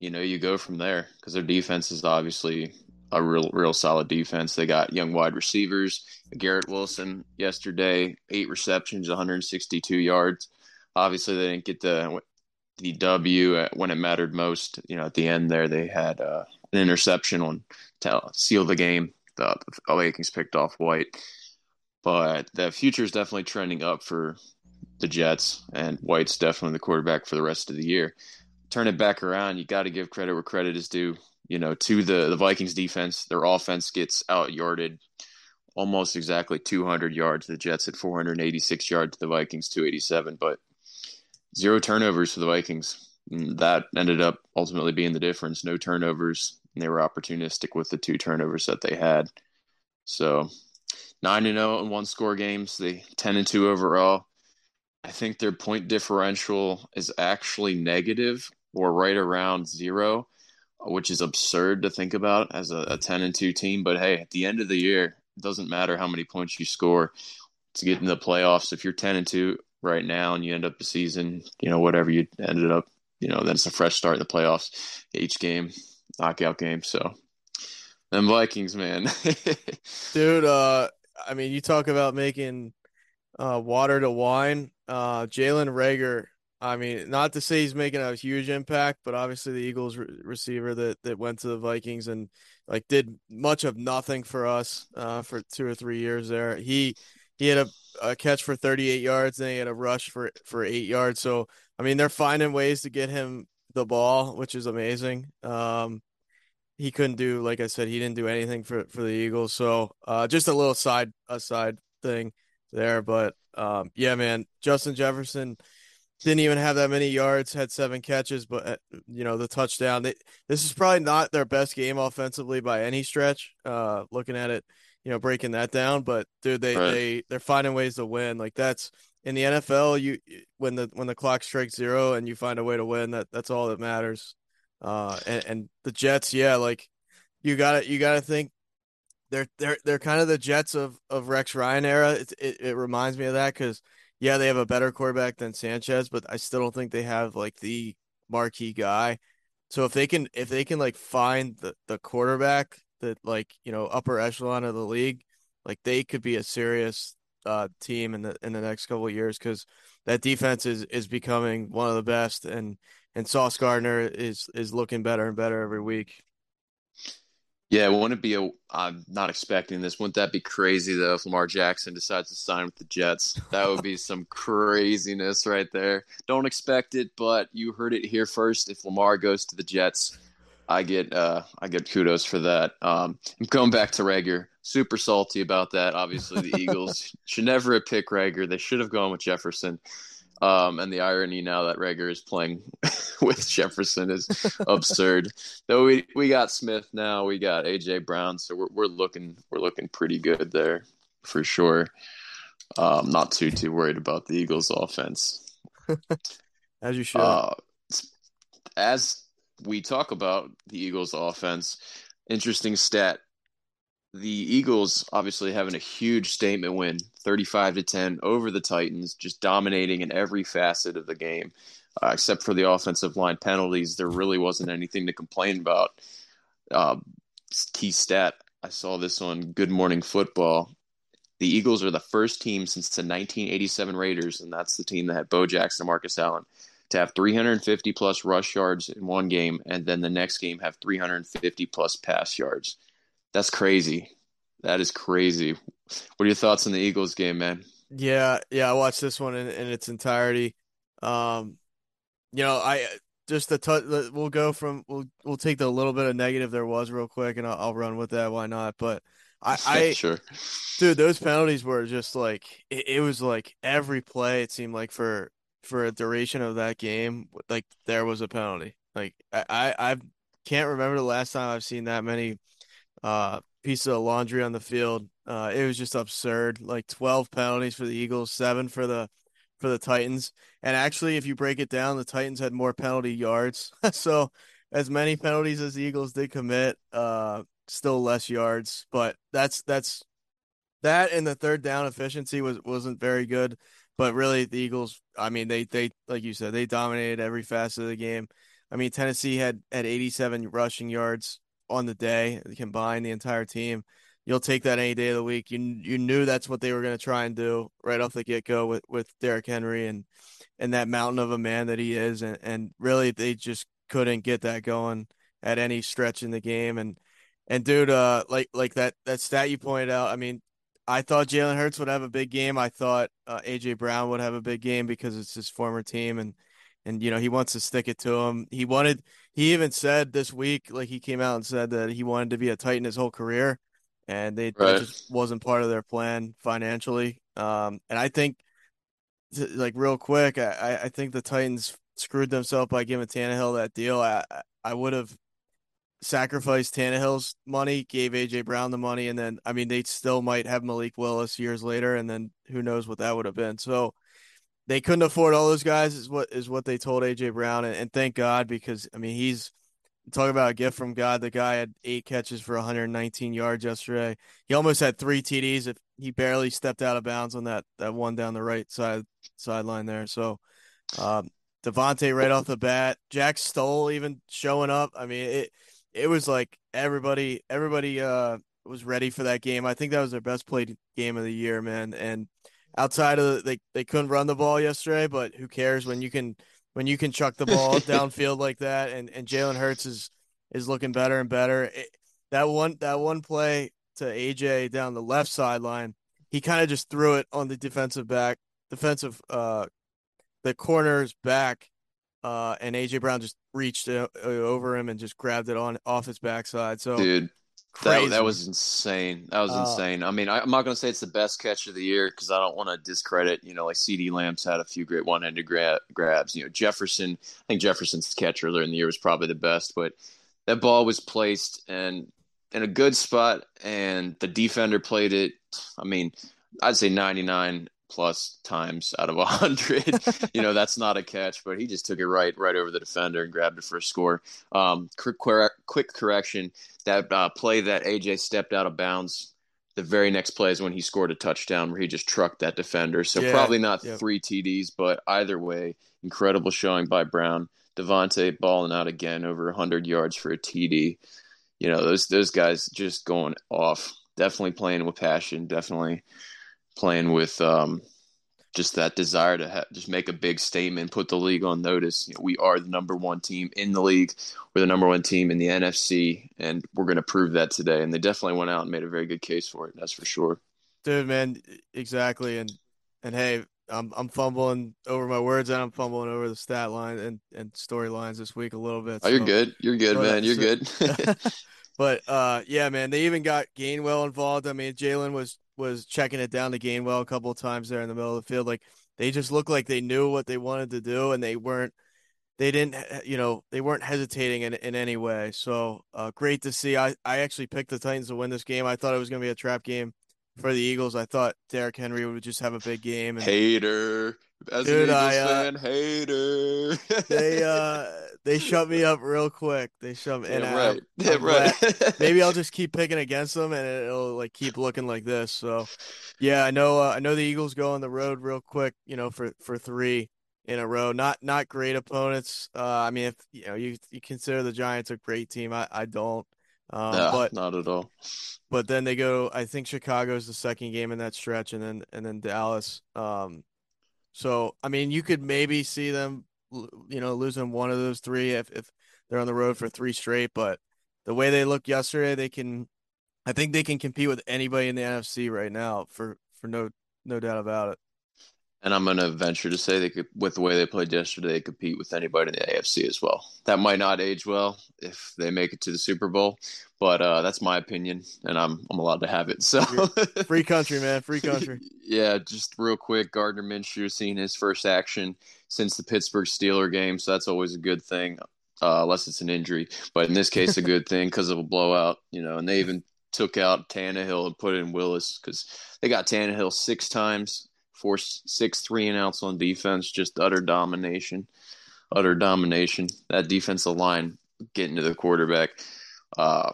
you know, you go from there because their defense is obviously a real, real solid defense. They got young wide receivers. Garrett Wilson yesterday, eight receptions, 162 yards obviously they didn't get the the W when it mattered most. You know, at the end there, they had uh, an interception on to seal the game. The, Vikings picked off White, but the future is definitely trending up for the Jets, and White's definitely the quarterback for the rest of the year. Turn it back around, you got to give credit where credit is due. You know, to the the Vikings defense, their offense gets out yarded almost exactly 200 yards. The Jets at 486 yards, the Vikings 287, but zero turnovers for the Vikings. And that ended up ultimately being the difference. No turnovers. And they were opportunistic with the two turnovers that they had. So nine and zero in one score games. They ten and two overall. I think their point differential is actually negative or right around zero, which is absurd to think about as a, a ten and two team. But hey, at the end of the year, it doesn't matter how many points you score to get in the playoffs. If you're ten and two right now and you end up the season, you know, whatever you ended up, you know, then it's a fresh start in the playoffs. Each game, knockout game. So them Vikings, man. Dude, uh I mean you talk about making uh water to wine. Uh Jalen Reagor. I mean, not to say he's making a huge impact, but obviously the Eagles re- receiver that that went to the Vikings and like did much of nothing for us uh for two or three years there. He he had a, a catch for 38 yards and he had a rush for for eight yards. So I mean, they're finding ways to get him the ball, which is amazing. Um, he couldn't do, like I said, he didn't do anything for for the Eagles. So uh, just a little side aside thing there, but um, yeah, man, Justin Jefferson didn't even have that many yards, had seven catches, but uh, you know the touchdown. They, this is probably not their best game offensively by any stretch. Uh, looking at it you know, breaking that down. But dude, they right. they they're finding ways to win. Like that's in the NFL. You when the when the clock strikes zero and you find a way to win, that that's all that matters. Uh, and, and the Jets, yeah, like you got to you got to think they're they're they're kind of the Jets of of Rex Ryan era. It it, it reminds me of that because yeah, they have a better quarterback than Sanchez, but I still don't think they have like the marquee guy. So if they can if they can like find the the quarterback that like you know upper echelon of the league, like they could be a serious uh, team in the in the next couple of years because that defense is is becoming one of the best, and and Sauce Gardner is is looking better and better every week. Yeah, wouldn't it be a? I'm not expecting this. Wouldn't that be crazy though if Lamar Jackson decides to sign with the Jets? That would be some craziness right there. Don't expect it, but you heard it here first. If Lamar goes to the Jets, I get uh, I get kudos for that. Um, I'm going back to Reagor. Super salty about that. Obviously, the Eagles should never have picked Reagor. They should have gone with Jefferson. Um, and the irony now that Reagor is playing with Jefferson is absurd. Though we, we got Smith now, we got AJ Brown, so we're we're looking we're looking pretty good there for sure. Um, not too too worried about the Eagles' offense. As you should. Uh, as we talk about the Eagles' offense, interesting stat. The Eagles obviously having a huge statement win, 35 to 10 over the Titans, just dominating in every facet of the game. Uh, except for the offensive line penalties, there really wasn't anything to complain about. Uh, key stat I saw this on Good Morning Football. The Eagles are the first team since the 1987 Raiders, and that's the team that had Bo Jackson and Marcus Allen, to have 350 plus rush yards in one game, and then the next game have 350 plus pass yards. That's crazy. That is crazy. What are your thoughts on the Eagles game, man? Yeah, yeah, I watched this one in, in its entirety. Um, you know, I just the t- we'll go from we'll we'll take the little bit of negative there was real quick, and I'll, I'll run with that. Why not? But I, I sure, dude, those penalties were just like it, it was like every play. It seemed like for for a duration of that game, like there was a penalty. Like I I, I can't remember the last time I've seen that many uh pieces of laundry on the field. Uh, it was just absurd. Like twelve penalties for the Eagles, seven for the for the Titans. And actually, if you break it down, the Titans had more penalty yards. so as many penalties as the Eagles did commit, uh, still less yards. But that's that's that and the third down efficiency was wasn't very good. But really, the Eagles, I mean, they they like you said, they dominated every facet of the game. I mean, Tennessee had had 87 rushing yards on the day combined, the entire team. You'll take that any day of the week. You you knew that's what they were going to try and do right off the get go with with Derrick Henry and and that mountain of a man that he is, and and really they just couldn't get that going at any stretch in the game. And and dude, uh, like like that that stat you pointed out. I mean, I thought Jalen Hurts would have a big game. I thought uh, AJ Brown would have a big game because it's his former team, and and you know he wants to stick it to him. He wanted. He even said this week, like he came out and said that he wanted to be a Titan his whole career, and they right. just wasn't part of their plan financially. Um, and I think, like real quick, I I think the Titans screwed themselves by giving Tannehill that deal. I I would have sacrificed Tannehill's money, gave AJ Brown the money, and then I mean they still might have Malik Willis years later, and then who knows what that would have been. So they couldn't afford all those guys, is what is what they told AJ Brown, and, and thank God because I mean he's talk about a gift from God. The guy had eight catches for 119 yards yesterday. He almost had three TDs if he barely stepped out of bounds on that that one down the right side sideline there. So um, DeVonta right off the bat, Jack Stoll even showing up. I mean it it was like everybody everybody uh was ready for that game. I think that was their best played game of the year, man. And outside of the, they they couldn't run the ball yesterday, but who cares when you can when you can chuck the ball downfield like that and and Jalen Hurts is is looking better and better. It, that one that one play to AJ down the left sideline, he kind of just threw it on the defensive back defensive uh the corner's back uh, and AJ Brown just reached uh, over him and just grabbed it on off his backside. So, dude, that, that was insane. That was uh, insane. I mean, I, am not going to say it's the best catch of the year because I don't want to discredit. You know, like CeeDee Lamb's had a few great one-handed gra- grabs. You know, Jefferson. I think Jefferson's catch earlier in the year was probably the best, but that ball was placed and in a good spot, and the defender played it. I mean, I'd say 99 plus times out of 100 you know that's not a catch but he just took it right right over the defender and grabbed it for a score. Um, quick, quick correction that uh, play that aj stepped out of bounds the very next play is when he scored a touchdown where he just trucked that defender. So yeah, probably not yep. three td's but either way incredible showing by brown. DeVonta balling out again over 100 yards for a td you know those those guys just going off. Definitely playing with passion, definitely playing with um, just that desire to ha- just make a big statement, put the league on notice. You know, we are the number one team in the league. We're the number one team in the NFC, and we're going to prove that today. And they definitely went out and made a very good case for it. That's for sure. Dude, man, exactly. And and hey, I'm I'm fumbling over my words and I'm fumbling over the stat line and and storylines this week a little bit. Oh, you're good. You're good, man. You're so- good. but uh, yeah, man, they even got Gainwell involved. I mean, Jalen was was checking it down to Gainwell a couple of times there in the middle of the field. Like they just looked like they knew what they wanted to do, and they weren't. They didn't, you know, they weren't hesitating in, in any way. So uh, great to see. I, I actually picked the Titans to win this game. I thought it was going to be a trap game for the Eagles. I thought Derrick Henry would just have a big game. And hater. As Dude, an Eagles I, uh, fan, hater. they uh they shut me up real quick. They shut me. And yeah, right. I'm right. maybe I'll just keep picking against them, and it'll like keep looking like this. So, yeah, I know. Uh, I know the Eagles go on the road real quick. You know, for for three in a row. Not not great opponents. Uh, I mean, if you know you you consider the Giants a great team, I I don't. Um, No, but not at all. but then they go. I think Chicago's the second game in that stretch, and then and then Dallas. Um, so I mean, you could maybe see them, you know, losing one of those three if if they're on the road for three straight. But the way they looked yesterday, they can. I think they can compete with anybody in the NFC right now for for no no doubt about it. And I'm going to venture to say they could, with the way they played yesterday, they compete with anybody in the AFC as well. That might not age well if they make it to the Super Bowl, but uh, that's my opinion, and I'm I'm allowed to have it. So Free country, man, free country. yeah, just real quick, Gardner Minshew seeing his first action since the Pittsburgh Steeler game, so that's always a good thing, uh, unless it's an injury. But in this case, a good thing because of a blowout, you know. And they even took out Tannehill and put in Willis because they got Tannehill six times, forced six three and outs on defense, just utter domination, utter domination. That defensive line getting to the quarterback, uh,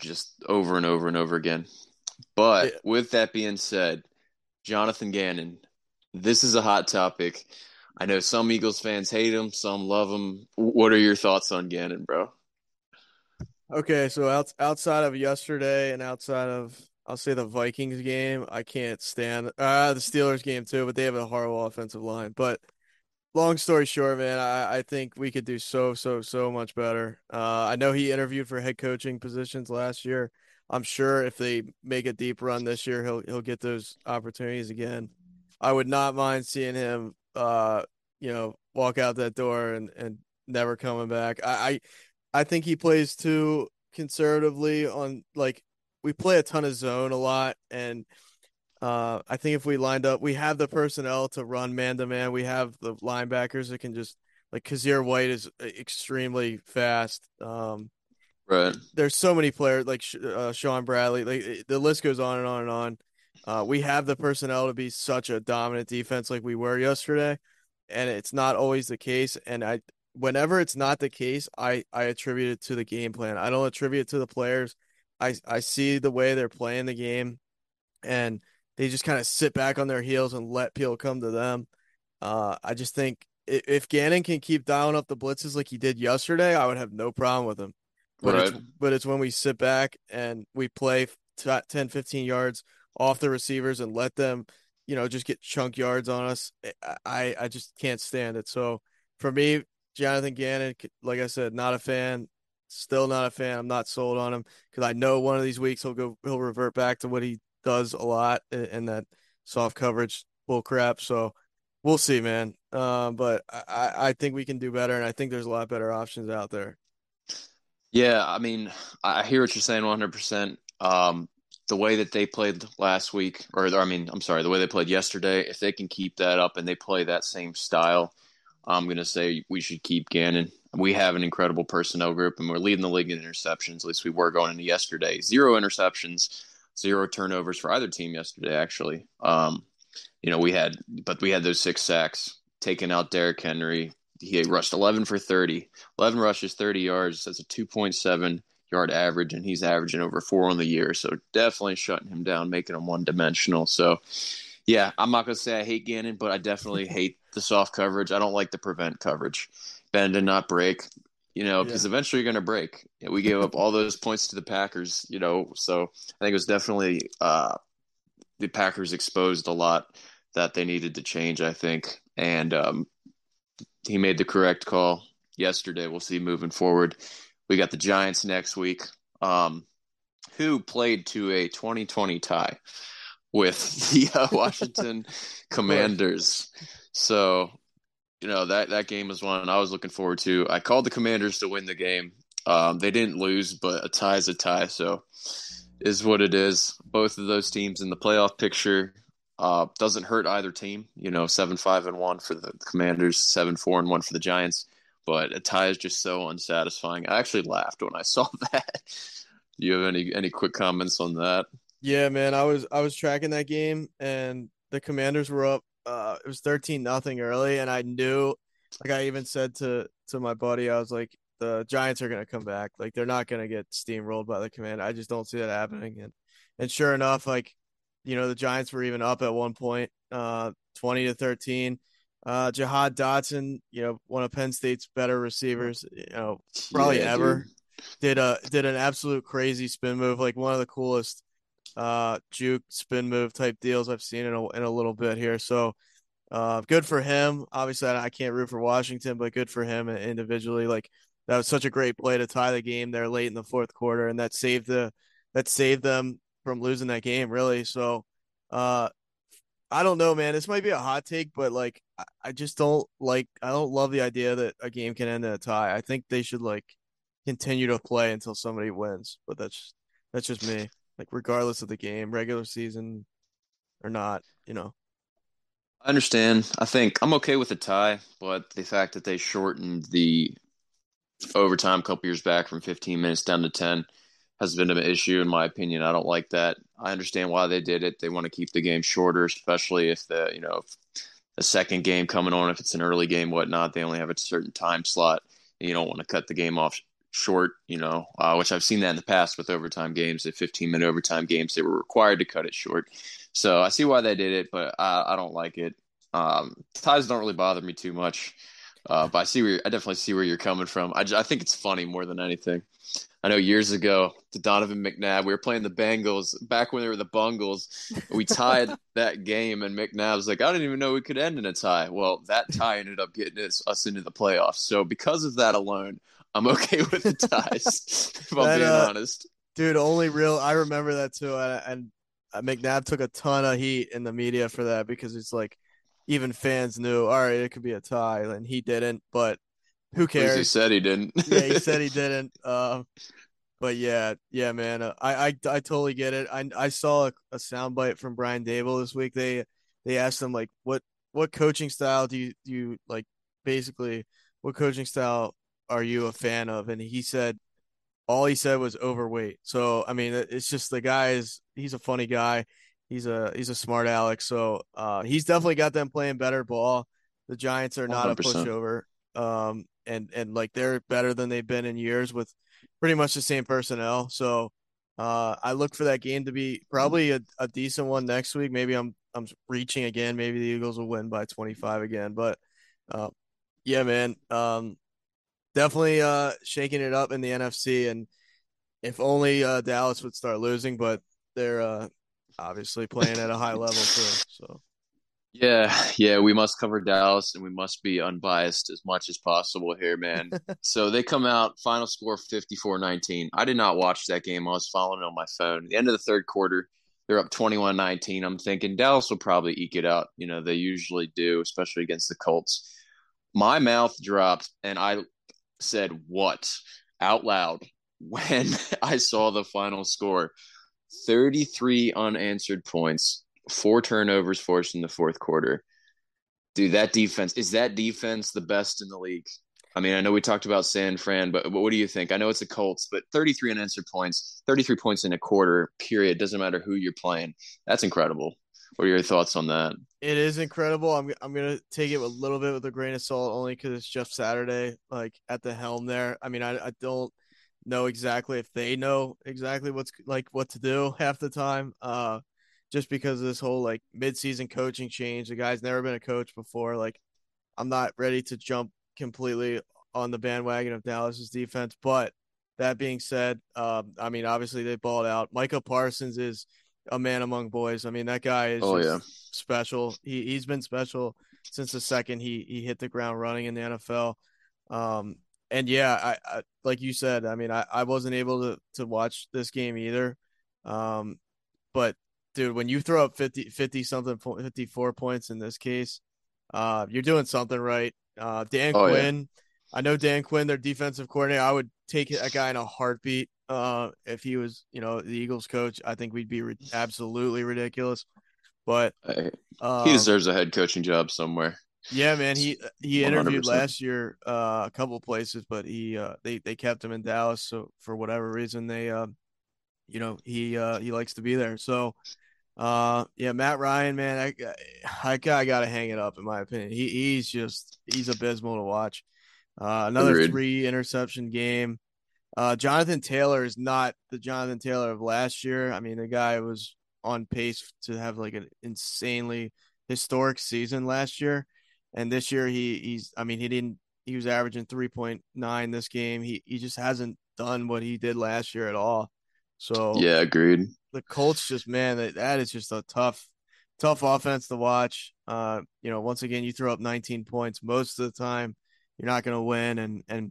just over and over and over again. But Yeah. with that being said, Jonathan Gannon, this is a hot topic. I know some Eagles fans hate him, some love him. What are your thoughts on Gannon, bro? Okay, so out, outside of yesterday and outside of I'll say the Vikings game, I can't stand uh the Steelers game too, but they have a horrible offensive line. But long story short, man, I, I think we could do so, so, so much better. Uh I know he interviewed for head coaching positions last year. I'm sure if they make a deep run this year, he'll he'll get those opportunities again. I would not mind seeing him uh, you know, walk out that door and, and never coming back. I, I I think he plays too conservatively on like we play a ton of zone a lot and uh I think if we lined up we have the personnel to run man to man. We have the linebackers that can just like Kyzir White is extremely fast. Um Right. there's so many players like uh, Shaun Bradley. Like the list goes on and on and on. Uh, we have the personnel to be such a dominant defense like we were yesterday, and it's not always the case. And I, whenever it's not the case, I I attribute it to the game plan. I don't attribute it to the players. I I see the way they're playing the game, and they just kind of sit back on their heels and let people come to them. Uh, I just think i- if Gannon can keep dialing up the blitzes like he did yesterday, I would have no problem with him. But it's but it's when we sit back and we play t- 10 15 yards off the receivers and let them, you know, just get chunk yards on us. I I, I just can't stand it. So for me, Jonathan Gannon, like I said, not a fan. Still not a fan. I'm not sold on him because I know one of these weeks he'll go he'll revert back to what he does a lot in that soft coverage bull crap. So we'll see, man. Um, but I, I I think we can do better, and I think there's a lot better options out there. Yeah, I mean, I hear what you're saying 100%. Um, the way that they played last week, or I mean, I'm sorry, the way they played yesterday, if they can keep that up and they play that same style, I'm going to say we should keep Gannon. We have an incredible personnel group, and we're leading the league in interceptions. At least we were going into yesterday. Zero interceptions, zero turnovers for either team yesterday, actually. Um, you know, we had, but we had those six sacks, taking out Derrick Henry. He rushed 11 for 30. 11 rushes, 30 yards. That's a 2.7 yard average, and he's averaging over four on the year. So definitely shutting him down, making him one dimensional. So, yeah, I'm not going to say I hate Gannon, but I definitely hate the soft coverage. I don't like the prevent coverage. Bend and not break. you know, because Yeah. eventually you're going to break. We gave up all those points to the Packers, you know, so I think it was definitely uh, the Packers exposed a lot that they needed to change, I think. And um, he made the correct call yesterday. We'll see moving forward. We got the Giants next week, um, who played to a 2020 tie with the uh, Washington Commanders. So, you know, that, that game was one I was looking forward to. I called the Commanders to win the game. Um, they didn't lose, but a tie is a tie. So, is what it is. Both of those teams in the playoff picture uh, doesn't hurt either team. You know, seven five and one for the Commanders, seven four and one for the Giants. But a tie is just so unsatisfying. I actually laughed when I saw that. Do you have any any quick comments on that? Yeah, man, I was I was tracking that game and the Commanders were up uh it was 13 nothing early and I knew like I even said to to my buddy I was like the Giants are going to come back. Like they're not going to get steamrolled by the Command. I just don't see that happening and and sure enough like you know the Giants were even up at one point uh 20 to 13. Uh Jahan Dotson, you know, one of Penn State's better receivers, you know, probably Yeah, ever dude. did a did an absolute crazy spin move, like one of the coolest uh juke spin move type deals I've seen in a in a little bit here. So uh good for him. Obviously I can't root for Washington, but good for him individually. Like that was such a great play to tie the game there late in the fourth quarter and that saved the that saved them from losing that game really. So uh I don't know, man. This might be a hot take, but like I, I just don't like I don't love the idea that a game can end in a tie. I think they should like continue to play until somebody wins. But that's that's just me. Like regardless of the game, regular season or not, you know. I understand. I think I'm okay with a tie, but the fact that they shortened the overtime a couple years back from 15 minutes down to 10 has been an issue in my opinion. I don't like that. I understand why they did it. They want to keep the game shorter, especially if the you know a second game coming on, if it's an early game, whatnot. They only have a certain time slot, you don't want to cut the game off short. You know, uh, which I've seen that in the past with overtime games. At 15 minute overtime games, they were required to cut it short. So I see why they did it, but I, I don't like it. Um, ties don't really bother me too much. Uh, but I see where I definitely see where you're coming from. I, I think it's funny more than anything. I know years ago, the Donovan McNabb, we were playing the Bengals back when they were the Bungles. We tied that game, and McNabb's like, I didn't even know we could end in a tie. Well, that tie ended up getting us, us into the playoffs. So because of that alone, I'm okay with the ties. if I'm That, being uh, honest. Dude, only real I remember that too. And, and uh, McNabb took a ton of heat in the media for that because it's like even fans knew, all right, it could be a tie, and he didn't. But who cares? he said he didn't. yeah, he said he didn't. Um, but yeah, yeah, man, uh, I, I I totally get it. I I saw a, a soundbite from Brian Daboll this week. They they asked him like, what what coaching style do you do you like? Basically, what coaching style are you a fan of? And he said, all he said was overweight. So I mean, it's just the guy is he's a funny guy. He's a he's a smart Alex. So uh, he's definitely got them playing better ball. The Giants are not a 100%. pushover. Um, and and like they're better than they've been in years with pretty much the same personnel. So uh, I look for that game to be probably a, a decent one next week. Maybe I'm I'm reaching again. Maybe the Eagles will win by 25 again. But uh, yeah, man. Um, definitely uh shaking it up in the NFC. And if only uh Dallas would start losing, but they're uh obviously playing at a high level too. So Yeah, yeah, we must cover Dallas and we must be unbiased as much as possible here, man. so they come out, final score 54 19. I did not watch that game. I was following it on my phone. At the end of the third quarter, they're up 21 19. I'm thinking Dallas will probably eke it out. You know, they usually do, especially against the Colts. My mouth dropped and I said, What? out loud when I saw the final score 33 unanswered points four turnovers forced in the fourth quarter. Dude, that defense is that defense the best in the league? I mean, I know we talked about San Fran, but, what do you think? I know it's the Colts, but 33 unanswered points, 33 points in a quarter, period. Doesn't matter who you're playing. That's incredible. What are your thoughts on that? it is incredible. I'm I'm gonna take it a little bit with a grain of salt, only because it's Jeff Saturday, like at the helm there. I mean, I I don't know exactly if they know exactly what's like what to do half the time. Uh, just because of this whole like midseason coaching change. The guy's never been a coach before. Like, I'm not ready to jump completely on the bandwagon of Dallas's defense. But that being said, um, I mean, obviously they balled out. Micah Parsons is a man among boys. I mean, that guy is Oh, yeah. special. He he's been special since the second he he hit the ground running in the NFL. Um, and yeah, I, I like you said, I mean, I, I wasn't able to to watch this game either. Um, but dude, when you throw up 50, 50 something, 54 points in this case, uh, you're doing something right. Uh, Dan Oh, yeah. Quinn, I know Dan Quinn, their defensive coordinator. I would take that guy in a heartbeat. Uh, if he was, you know, the Eagles coach, I think we'd be ri- absolutely ridiculous. But um, he deserves a head coaching job somewhere. yeah, man. He he interviewed 100%. last year uh, a couple places, but he uh, they they kept him in Dallas. So for whatever reason, they uh, you know he uh, he likes to be there. So uh, yeah, Matt Ryan, man, I I, I got to hang it up in my opinion. He he's just he's abysmal to watch. Uh, another Agreed. three interception game. Uh, Jonathan Taylor is not the Jonathan Taylor of last year. I mean, the guy was on pace to have like an insanely historic season last year, and this year he he's I mean he didn't he was averaging three point nine this game. He he just hasn't done what he did last year at all. So Yeah, agreed. the Colts just man that that is just a tough tough offense to watch. Uh, you know, once again you throw up 19 points most of the time, you're not going to win and and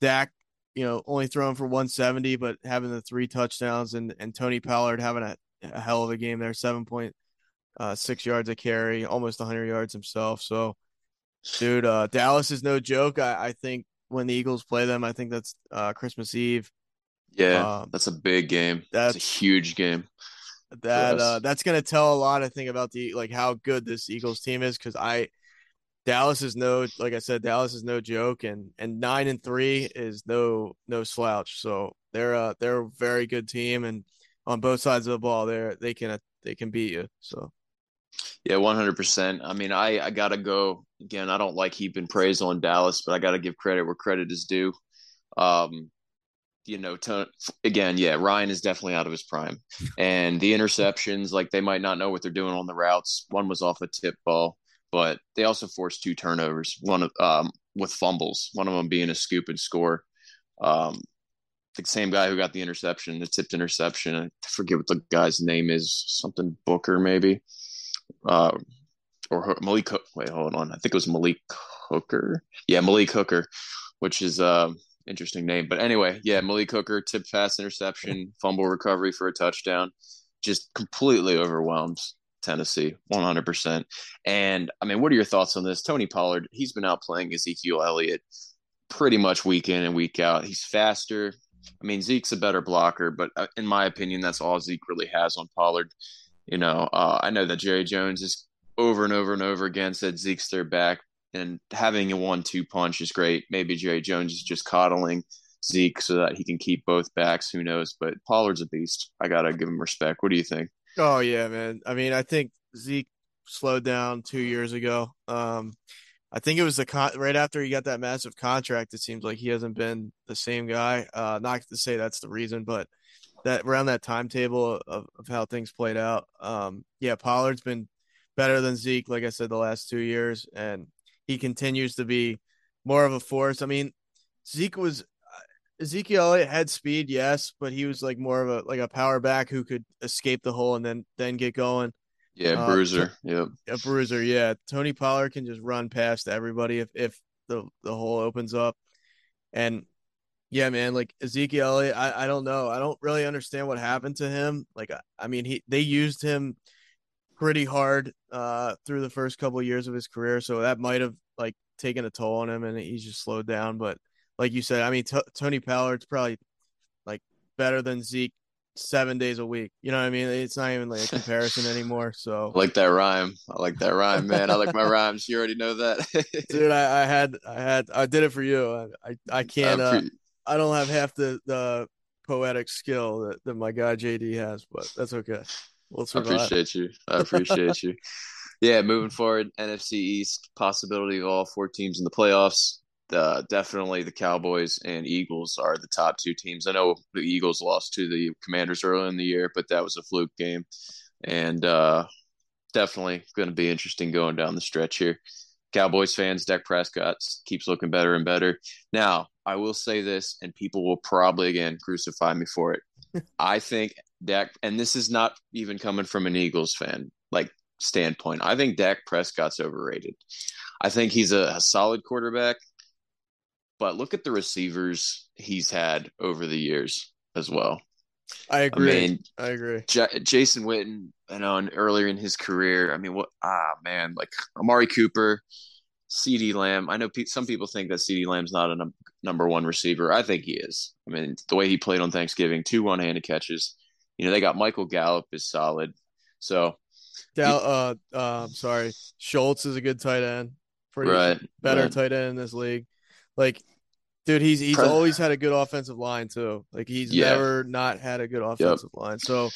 Dak, you know, only throwing for 170 but having the three touchdowns and and Tony Pollard having a, a hell of a game there, 7.6 uh, yards a carry, almost 100 yards himself. So dude, uh Dallas is no joke. I I think when the Eagles play them, I think that's uh Christmas Eve. Yeah, Um, that's a big game. That's a huge game. that Yes. uh that's gonna tell a lot i think about the like how good this eagles team is because i dallas is no like i said dallas is no joke and and nine and three is no no slouch so they're uh they're a very good team and on both sides of the ball they're they can they can beat you so Yeah, one hundred percent. I mean, I I gotta go again. I don't like heaping praise on Dallas, but I gotta give credit where credit is due. Um, you know, to, again, yeah, Ryan is definitely out of his prime, and the interceptions, like they might not know what they're doing on the routes. One was off a tip ball, but they also forced two turnovers. One of um with fumbles, one of them being a scoop and score. Um, the same guy who got the interception, the tipped interception. I forget what the guy's name is. Something Booker, maybe. Uh, or Malik. Wait, hold on. I think it was Malik Hooker. Yeah, Malik Hooker, which is uh interesting name. But anyway, yeah, Malik Hooker tipped pass interception, fumble recovery for a touchdown, just completely overwhelms Tennessee, one hundred percent. And I mean, what are your thoughts on this? Tony Pollard, he's been out playing Ezekiel Elliott pretty much week in and week out. He's faster. I mean, Zeke's a better blocker, but uh, in my opinion, that's all Zeke really has on Pollard. You know, uh, I know that Jerry Jones is over and over and over again said Zeke's their back, and having a one-two punch is great. Maybe Jerry Jones is just coddling Zeke so that he can keep both backs. Who knows? But Pollard's a beast. I gotta give him respect. What do you think? Oh yeah man i mean i think zeke slowed down two years ago um I think it was the con- right after he got that massive contract. It seems like he hasn't been the same guy. Uh, not to say that's the reason, but that around that timetable of, of how things played out. Um, yeah, Pollard's been better than Zeke, like I said, the last two years, and he continues to be more of a force. I mean, Zeke was Ezekiel Elliott had speed, yes, but he was like more of a like a power back who could escape the hole and then then get going Yeah, Uh, Bruiser. Yep. a bruiser. Yeah, Tony Pollard can just run past everybody if if the the hole opens up, and yeah, man, like Ezekiel Elliott, I I don't know, I don't really understand what happened to him. Like, I, I mean, he they used him pretty hard uh through the first couple of years of his career, so that might have like taken a toll on him, and he's just slowed down. But like you said, I mean, T- Tony Pollard's probably like better than Zeke seven days a week. You know what I mean? It's not even like a comparison anymore. So I like that rhyme. I like that rhyme, man. I like my rhymes. You already know that. dude I, I had i had i did it for you i i, I can't I uh, i don't have half the the poetic skill that, that my guy jd has but that's okay we'll I appreciate you. I appreciate you. Yeah, moving forward, NFC East possibility of all four teams in the playoffs. Uh, definitely the Cowboys and Eagles are the top two teams. I know the Eagles lost to the Commanders early in the year, but that was a fluke game, and uh, definitely going to be interesting going down the stretch here. Cowboys fans, Dak Prescott keeps looking better and better. Now, I will say this, and people will probably again crucify me for it. I think Dak, and this is not even coming from an Eagles fan like standpoint. I think Dak Prescott's overrated. I think he's a, a solid quarterback, but look at the receivers he's had over the years as well. I agree. I, mean, I agree. J- Jason Witten, you know, and earlier in his career, I mean, what? Ah, man, like Amari Cooper, CeeDee Lamb. I know pe- some people think that CeeDee Lamb's not a num- number one receiver. I think he is. I mean, the way he played on Thanksgiving, two one-handed catches. You know, they got Michael Gallup is solid. So, Gal- uh, uh, I'm sorry, Schultz is a good tight end. Pretty right, better right. tight end in this league. Like Dude, he's he's always had a good offensive line too. Like he's Yeah. never not had a good offensive line. So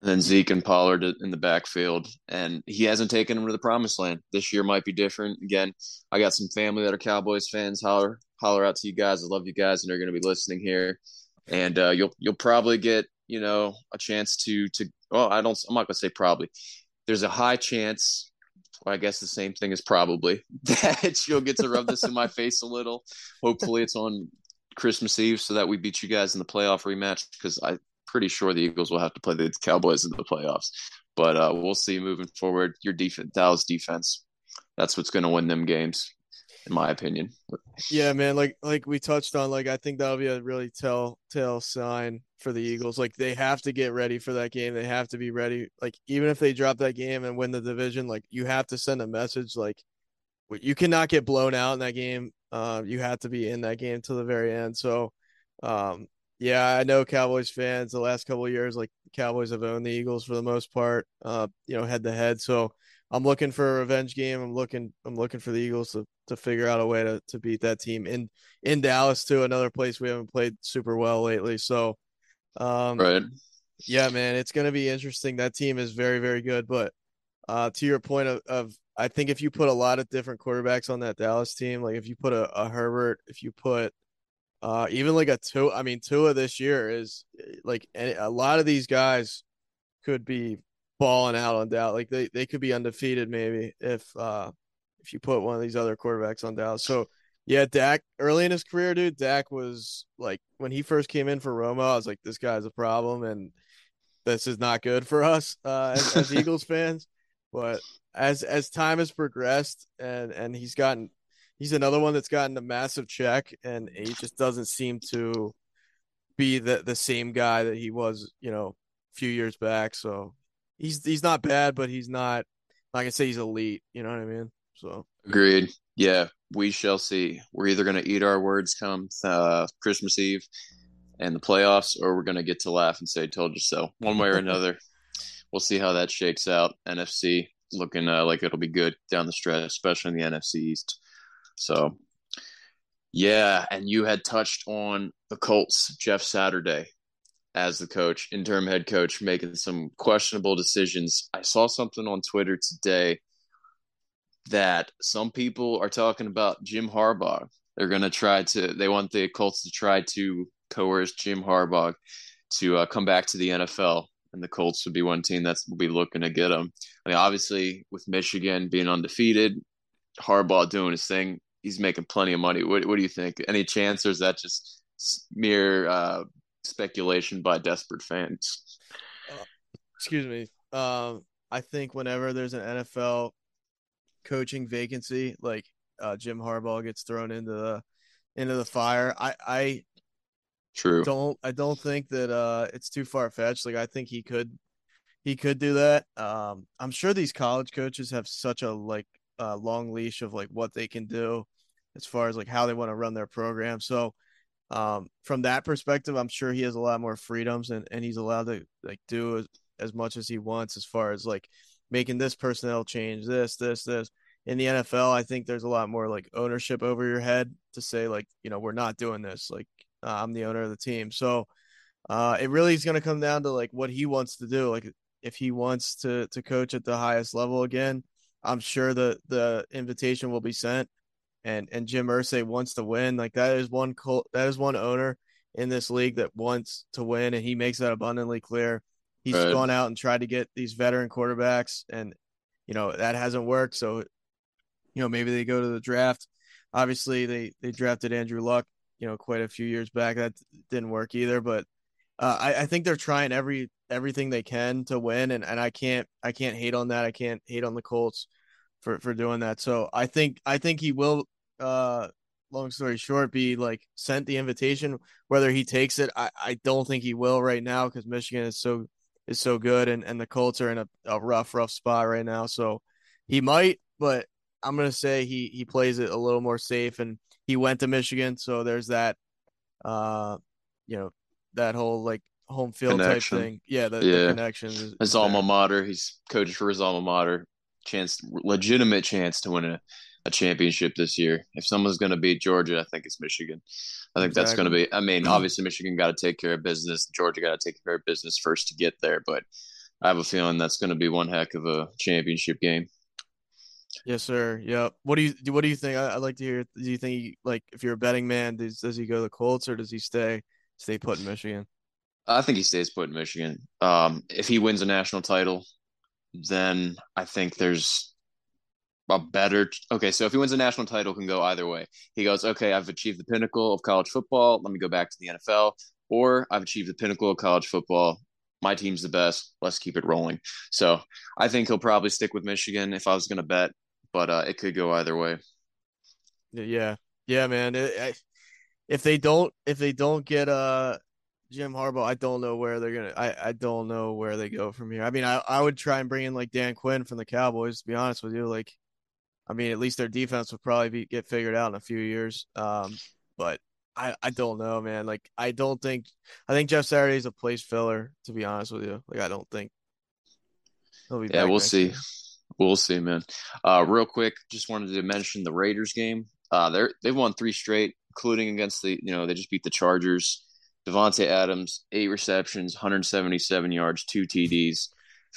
And then Zeke and Pollard in the backfield, and he hasn't taken them to the promised land. This year might be different. Again, I got some family that are Cowboys fans. Holler, holler out to you guys. I love you guys, and they're going to be listening here. And uh, you'll you'll probably get you know a chance to to. Well, I don't. I'm not going to say probably. There's a high chance. Well, I guess the same thing as probably that you'll get to rub this in my face a little. Hopefully, it's on Christmas Eve so that we beat you guys in the playoff rematch because I'm pretty sure the Eagles will have to play the Cowboys in the playoffs. But uh, we'll see moving forward. Your defense, Dallas defense, that's what's going to win them games, in my opinion. yeah, man, like like we touched on, like I think that'll be a really tell tell sign for the Eagles. Like they have to get ready for that game. They have to be ready. Like even if they drop that game and win the division, like you have to send a message like you cannot get blown out in that game. Um, you have to be in that game to the very end. So, um, yeah, I know Cowboys fans the last couple years, like Cowboys have owned the Eagles for the most part, uh, you know, head to head. So I'm looking for a revenge game. I'm looking, I'm looking for the Eagles to, to figure out a way to, to beat that team in, in Dallas too, another place we haven't played super well lately. So, um, Right. yeah, man, it's going to be interesting. That team is very, very good. But uh, to your point of, of, I think if you put a lot of different quarterbacks on that Dallas team, like if you put a, a Herbert, if you put uh, even like a Tua I mean, Tua this year is like any, a lot of these guys could be balling out on Dallas. Like they, they could be undefeated maybe if uh, if you put one of these other quarterbacks on Dallas. So yeah, Dak early in his career, dude, Dak was like when he first came in for Romo, I was like, this guy's a problem, and this is not good for us uh, as, as Eagles fans. But as as time has progressed, and and he's gotten, he's another one that's gotten a massive check, and he just doesn't seem to be the the same guy that he was, you know, a few years back. So he's he's not bad, but he's not like I say he's elite. You know what I mean? So Agreed. Yeah, we shall see. We're either going to eat our words come uh, Christmas Eve and the playoffs, or we're going to get to laugh and say "told you so." One way or another, we'll see how that shakes out. NFC looking uh, like it'll be good down the stretch, especially in the NFC East. So, yeah, and you had touched on the Colts, Jeff Saturday as the coach, interim head coach, making some questionable decisions. I saw something on Twitter today that some people are talking about Jim Harbaugh. They're going to try to, they want the Colts to try to coerce Jim Harbaugh to uh, come back to the NFL. And the Colts would be one team that will be looking to get him. I mean, obviously, with Michigan being undefeated, Harbaugh doing his thing, he's making plenty of money. What, what do you think? Any chance, or is that just mere uh, speculation by desperate fans? excuse me. Um, I think whenever there's an NFL coaching vacancy, like uh, Jim Harbaugh gets thrown into the into the fire. I I True. don't I don't think that uh it's too far fetched. Like I think he could he could do that. Um, I'm sure these college coaches have such a like uh, long leash of like what they can do as far as like how they want to run their program. So um, from that perspective, I'm sure he has a lot more freedoms and, and he's allowed to like do as, as much as he wants as far as like making this personnel change, this, this, this. In the NFL, I think there's a lot more like ownership over your head to say like, you know, we're not doing this. Like uh, I'm the owner of the team. So uh, it really is going to come down to like what he wants to do. Like if he wants to to coach at the highest level again, I'm sure the the invitation will be sent. And and Jim Irsay wants to win. Like that is one col- that is one owner in this league that wants to win, and he makes that abundantly clear. He's Right. gone out and tried to get these veteran quarterbacks, and you know that hasn't worked. So you know, maybe they go to the draft. Obviously, they they drafted Andrew Luck, you know, quite a few years back. That didn't work either, but uh, I, I think they're trying every everything they can to win, and, and I can't I can't hate on that. I can't hate on the Colts for for doing that. So I think I think he will. Uh, long story short, be like sent the invitation. Whether he takes it, I, I don't think he will right now because Michigan is so is so good, and and the Colts are in a, a rough rough spot right now. So he might, but I'm gonna say he he plays it a little more safe, and he went to Michigan, so there's that. Uh, you know that whole like home field Connection. type thing. Yeah, the, Yeah. the connection. Is, His alma mater. He's coached for his alma mater. Chance, legitimate chance to win a, a championship this year. If someone's going to beat Georgia, I think it's Michigan. I think that's going to be. I mean, obviously Michigan got to take care of business. Georgia got to take care of business first to get there. But I have a feeling that's going to be one heck of a championship game. Yes, sir. Yeah. What do you what do you think? I, I'd like to hear. Do you think like if you're a betting man, does does he go to the Colts or does he stay stay put in Michigan? I think he stays put in Michigan. Um, if he wins a national title, then I think there's a better. Okay, so if he wins a national title, can go either way. He goes, okay, I've achieved the pinnacle of college football. Let me go back to the NFL, or I've achieved the pinnacle of college football. My team's the best. Let's keep it rolling. So I think he'll probably stick with Michigan if I was going to bet, but uh, it could go either way. Yeah, yeah, man. It, I, if they don't if they don't get uh Jim Harbaugh, I don't know where they're gonna. I I don't know where they go from here. I mean, I I would try and bring in like Dan Quinn from the Cowboys. To be honest with you, like, I mean, at least their defense will probably be get figured out in a few years. Um, but I I don't know, man. Like, I don't think I think Jeff Saturday's a place filler. To be honest with you, like, I don't think. Yeah, we'll see. year. We'll see, man. Uh, real quick, just wanted to mention the Raiders game. Uh, they're they've won three straight, including against the you know they just beat the Chargers. Davante Adams, eight receptions, 177 yards, two TDs.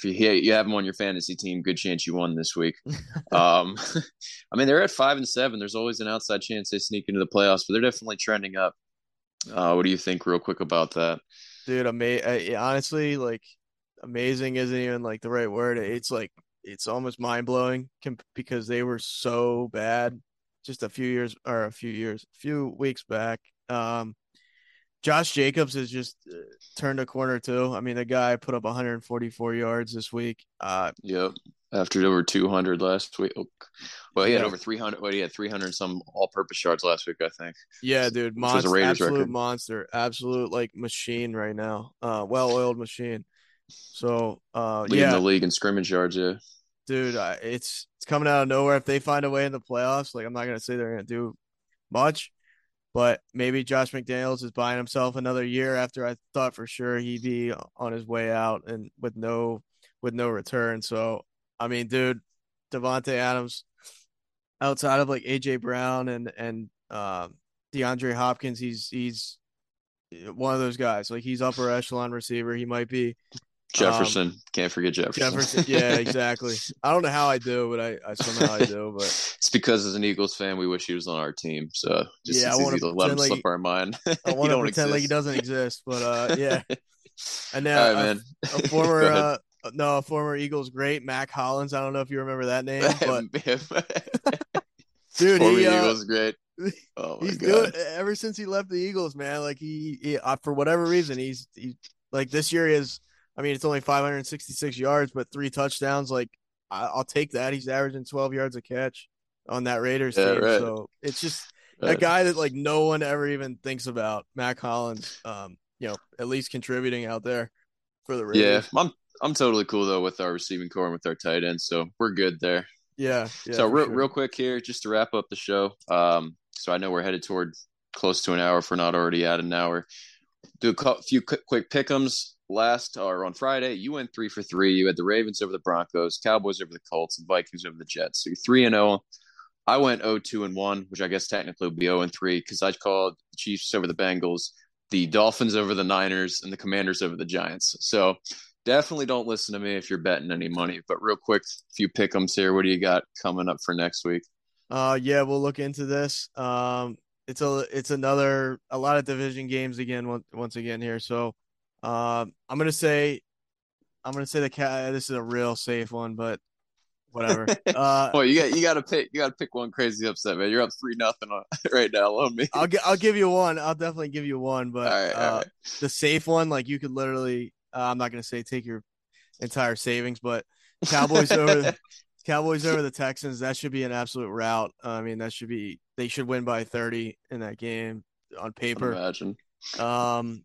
If you you have them on your fantasy team, good chance you won this week. um, I mean, they're at five and seven. There's always an outside chance they sneak into the playoffs, but they're definitely trending up. Uh, what do you think, real quick, about that? dude ama- I, honestly like amazing isn't even like the right word it's like it's almost mind-blowing com- because they were so bad just a few years or a few years a few weeks back um josh jacobs has just uh, turned a corner too i mean the guy put up 144 yards this week uh Yep. After over 200 last week. Oh, Well, he had Yeah. over 300. Well, he had 300 some all-purpose yards last week, I think. yeah dude Which was a monster, absolute record. monster absolute like machine right now uh well-oiled machine so uh Leading yeah the league in scrimmage yards. Yeah. dude, I, it's it's coming out of nowhere. If they find a way in the playoffs, like I'm not gonna say they're gonna do much, but maybe Josh McDaniels is buying himself another year after I thought for sure he'd be on his way out and with no with no return. So I mean, dude, Davante Adams, outside of like AJ Brown and and um, DeAndre Hopkins, he's he's one of those guys. Like he's upper echelon receiver. He might be Jefferson. Can't forget Jefferson. Um, Jefferson. Yeah, exactly. I don't know how I do, but I, I somehow I do. But it's because as an Eagles fan, we wish he was on our team. So just Yeah, I easy to let him like- slip our mind. I want to don't pretend like he doesn't exist. But uh, yeah. And now right, a, man. a former uh, no, a former Eagles great, Mack Hollins. I don't know if you remember that name, but dude, Former he uh, Eagles, great. Oh my he's god. doing ever since he left the Eagles, man. Like he, he uh, for whatever reason, he's he like this year he has. I mean, it's only 566 yards, but three touchdowns. Like I, I'll take that. He's averaging 12 yards a catch on that Raiders Yeah, team. right. So it's just Right. a guy that like no one ever even thinks about. Mack Hollins, um, you know, at least contributing out there for the Raiders. Yeah. I'm I'm totally cool though with our receiving corps and with our tight end, so we're good there. yeah. yeah so real, sure. real quick here, just to wrap up the show. Um, so I know we're headed toward close to an hour if we're not already at an hour. Do a few quick, quick pickums. Last or on Friday, you went three for three. You had the Ravens over the Broncos, Cowboys over the Colts, and Vikings over the Jets. So you're three and zero. I went 0-2 and one, which I guess technically would be 0 and three because I called the Chiefs over the Bengals, the Dolphins over the Niners, and the Commanders over the Giants. So definitely don't listen to me if you're betting any money. But real quick, few pickums here. What do you got coming up for next week? Uh, yeah, we'll look into this. Um, it's a it's another a lot of division games again once again here. So, um, I'm gonna say, I'm gonna say the cat. This is a real safe one, but whatever. Uh, well, you got you got to pick you got to pick one crazy upset, man. You're up three nothing right now on me. I'll I'll give you one. I'll definitely give you one, but all right, uh, right. the safe one, like you could literally. Uh, I'm not gonna say take your entire savings, but Cowboys over the Cowboys over the Texans. That should be an absolute rout. I mean, that should be they should win by 30 in that game on paper. Imagine. Um,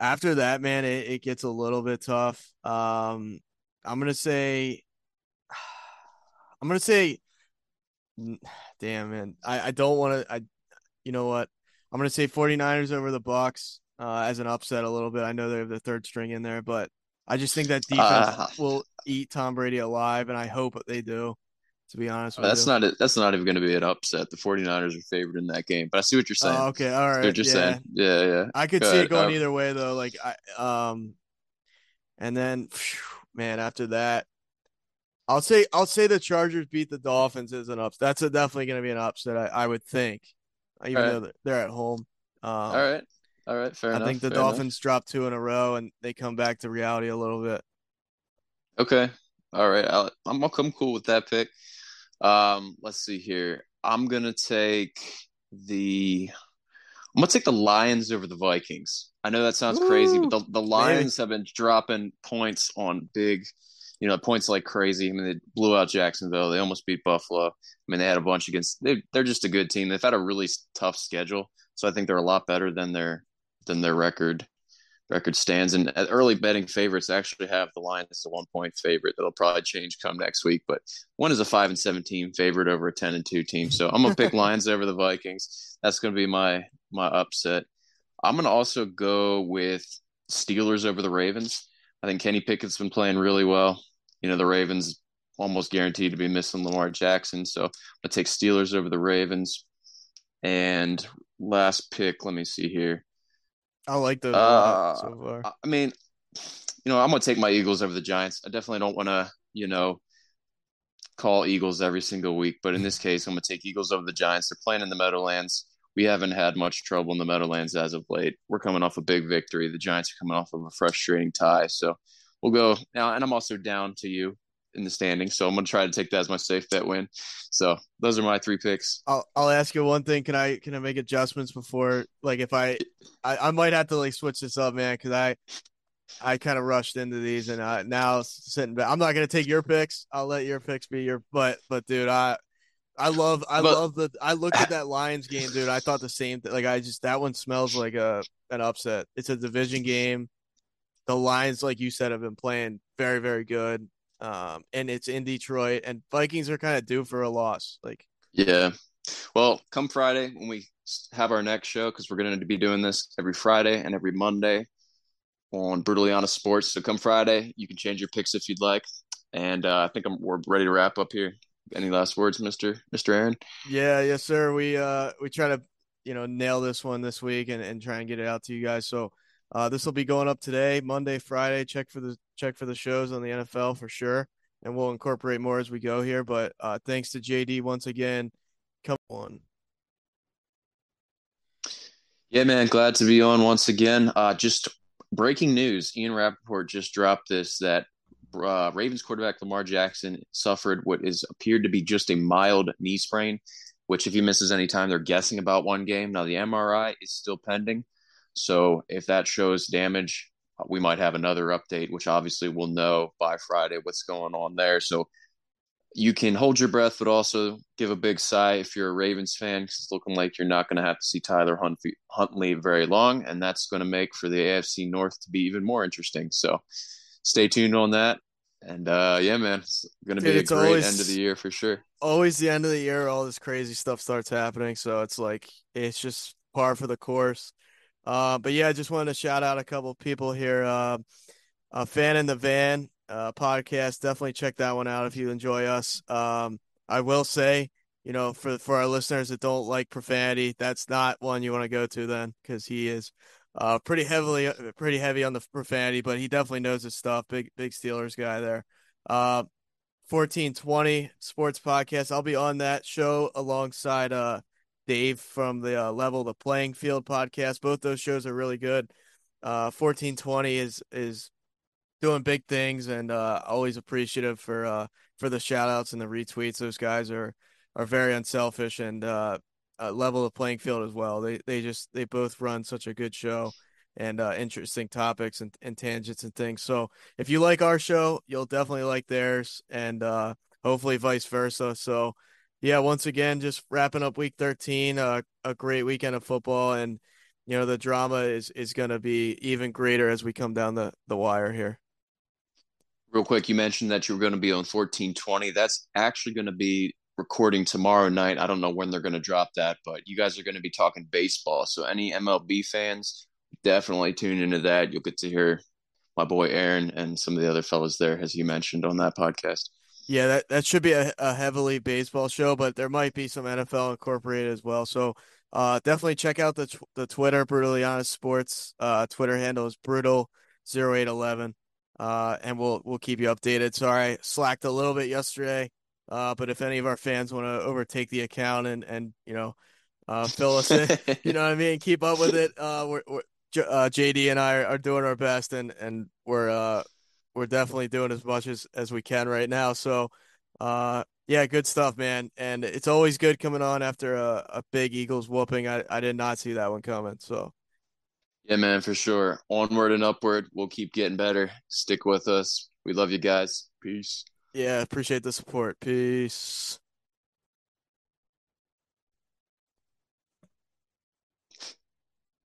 after that, man, it, it gets a little bit tough. Um, I'm gonna say, I'm gonna say, damn man, I, I don't want to. I, you know what? I'm gonna say 49ers over the Bucs uh, as an upset a little bit. I know they have the third string in there, but I just think that defense Uh, will eat Tom Brady alive, and I hope they do. To be honest with That's you. not that's not even going to be an upset. The 49ers are favored in that game, but I see what you're saying. Oh, okay, all right. They're just yeah. saying, yeah, yeah. I could Go see ahead. it going Um, either way though. Like I um and then phew, man, after that I'll say I'll say the Chargers beat the Dolphins as an upset. That's a, definitely going to be an upset. I, I would think, even right. though they're- they're at home. Um, All right, all right, fair enough. I enough. think the fair enough. Dolphins drop two in a row and they come back to reality a little bit. Okay. All right. I'll, I'm I'm cool with that pick. Um, let's see here. I'm gonna take the I'm gonna take the Lions over the Vikings. I know that sounds crazy, but the, the Lions have been dropping points on big, you know, points like crazy. I mean, they blew out Jacksonville. They almost beat Buffalo. I mean, they had a bunch against. They, they're just a good team. They've had a really tough schedule, so I think they're a lot better than their than their record record stands. And uh, early betting favorites actually have the Lions as a one point favorite. That'll probably change come next week. But one is a five and seventeen favorite over a ten and two team. So I'm gonna pick Lions over the Vikings. That's gonna be my my upset. I'm gonna also go with Steelers over the Ravens. I think Kenny Pickett's been playing really well. You know, the Ravens almost guaranteed to be missing Lamar Jackson. So I'm gonna take Steelers over the Ravens. And last pick, let me see here. I like those lot Uh, so far. I mean, you know, I'm gonna take my Eagles over the Giants. I definitely don't want to, you know, call Eagles every single week, but in this case, I'm gonna take Eagles over the Giants. They're playing in the Meadowlands. We haven't had much trouble in the Meadowlands as of late. We're coming off a big victory. The Giants are coming off of a frustrating tie, so we'll go now. And I'm also down to you in the standings, so I'm gonna try to take that as my safe bet win. So those are my three picks. I'll I'll ask you one thing. Can I can I make adjustments before like if I I, I might have to like switch this up, man, because I I kind of rushed into these and uh, now sitting back. I'm not gonna take your picks. I'll let your picks be your but but dude, I I love I But- love the I looked at that Lions game, dude. I thought the same thing. Like I just that one smells like a an upset. It's a division game. The Lions, like you said, have been playing very very good. Um, and it's in Detroit, and Vikings are kind of due for a loss. Like Yeah. Well, come Friday when we have our next show, because we're going to be doing this every Friday and every Monday on Brutally Honest Sports. So come Friday, you can change your picks if you'd like. And uh, I think I'm, we're ready to wrap up here. Any last words, Mister Mister Aaron? Yeah, yes, sir. We uh we try to you know nail this one this week and, and try and get it out to you guys. So uh this will be going up today, Monday, Friday. Check for the check for the shows on the NFL for sure. And we'll incorporate more as we go here. But uh thanks to JD once again. Come on. Yeah, man. Glad to be on once again. Uh, just breaking news: Ian Rapoport just dropped this that uh, Ravens quarterback Lamar Jackson suffered what is appeared to be just a mild knee sprain. Which, if he misses any time, they're guessing about one game. Now the MRI is still pending, so if that shows damage, uh, we might have another update. Which obviously we'll know by Friday what's going on there. So you can hold your breath, but also give a big sigh if you're a Ravens fan, because it's looking like you're not going to have to see Tyler Huntley very long, and that's going to make for the AFC North to be even more interesting. So stay tuned on that. And uh, yeah, man, it's going to be a great always- end of the year for sure. Always the end of the year, all this crazy stuff starts happening. So it's like it's just par for the course. Uh, but yeah, I just wanted to shout out a couple people here. Uh, a fan in the van uh, podcast. Definitely check that one out if you enjoy us. Um, I will say, you know, for for our listeners that don't like profanity, that's not one you want to go to then because he is uh, pretty heavily pretty heavy on the profanity, but he definitely knows his stuff. Big big Steelers guy there. Uh, 1420 Sports Podcast. I'll be on that show alongside uh Dave from the uh, Level the Playing Field podcast. Both those shows are really good. Uh 1420 is is doing big things, and uh, always appreciative for uh, for the shout outs and the retweets. Those guys are are very unselfish and uh, level the playing field as well. They they just they both run such a good show and uh, interesting topics and, and tangents and things. So if you like our show, you'll definitely like theirs, and uh, hopefully vice versa. So yeah, once again, just wrapping up week 13, uh, a great weekend of football, and you know the drama is is going to be even greater as we come down the the wire here. Real quick, you mentioned that you were going to be on 1420. That's actually going to be recording tomorrow night. I don't know when they're going to drop that, but you guys are going to be talking baseball. So any MLB fans, definitely tune into that. You'll get to hear my boy Aaron and some of the other fellas there, as you mentioned on that podcast. Yeah, that, that should be a, a heavily baseball show, but there might be some NFL incorporated as well. So uh, definitely check out the the Twitter brutally honest sports. Uh, Twitter handle is brutal 0811 uh, and we'll we'll keep you updated. Sorry, I slacked a little bit yesterday, uh, but if any of our fans want to overtake the account and and you know uh, fill us in, you know what I mean, keep up with it. Uh, we're, we're uh, JD and I are, are, doing our best, and and we're uh, we're definitely doing as much as as we can right now. So. Uh, yeah, good stuff, man. And it's always good coming on after a, a big Eagles whooping. I, I did not see that one coming. So yeah, man, for sure. Onward and upward. We'll keep getting better. Stick with us. We love you guys. Peace. Yeah, appreciate the support. Peace.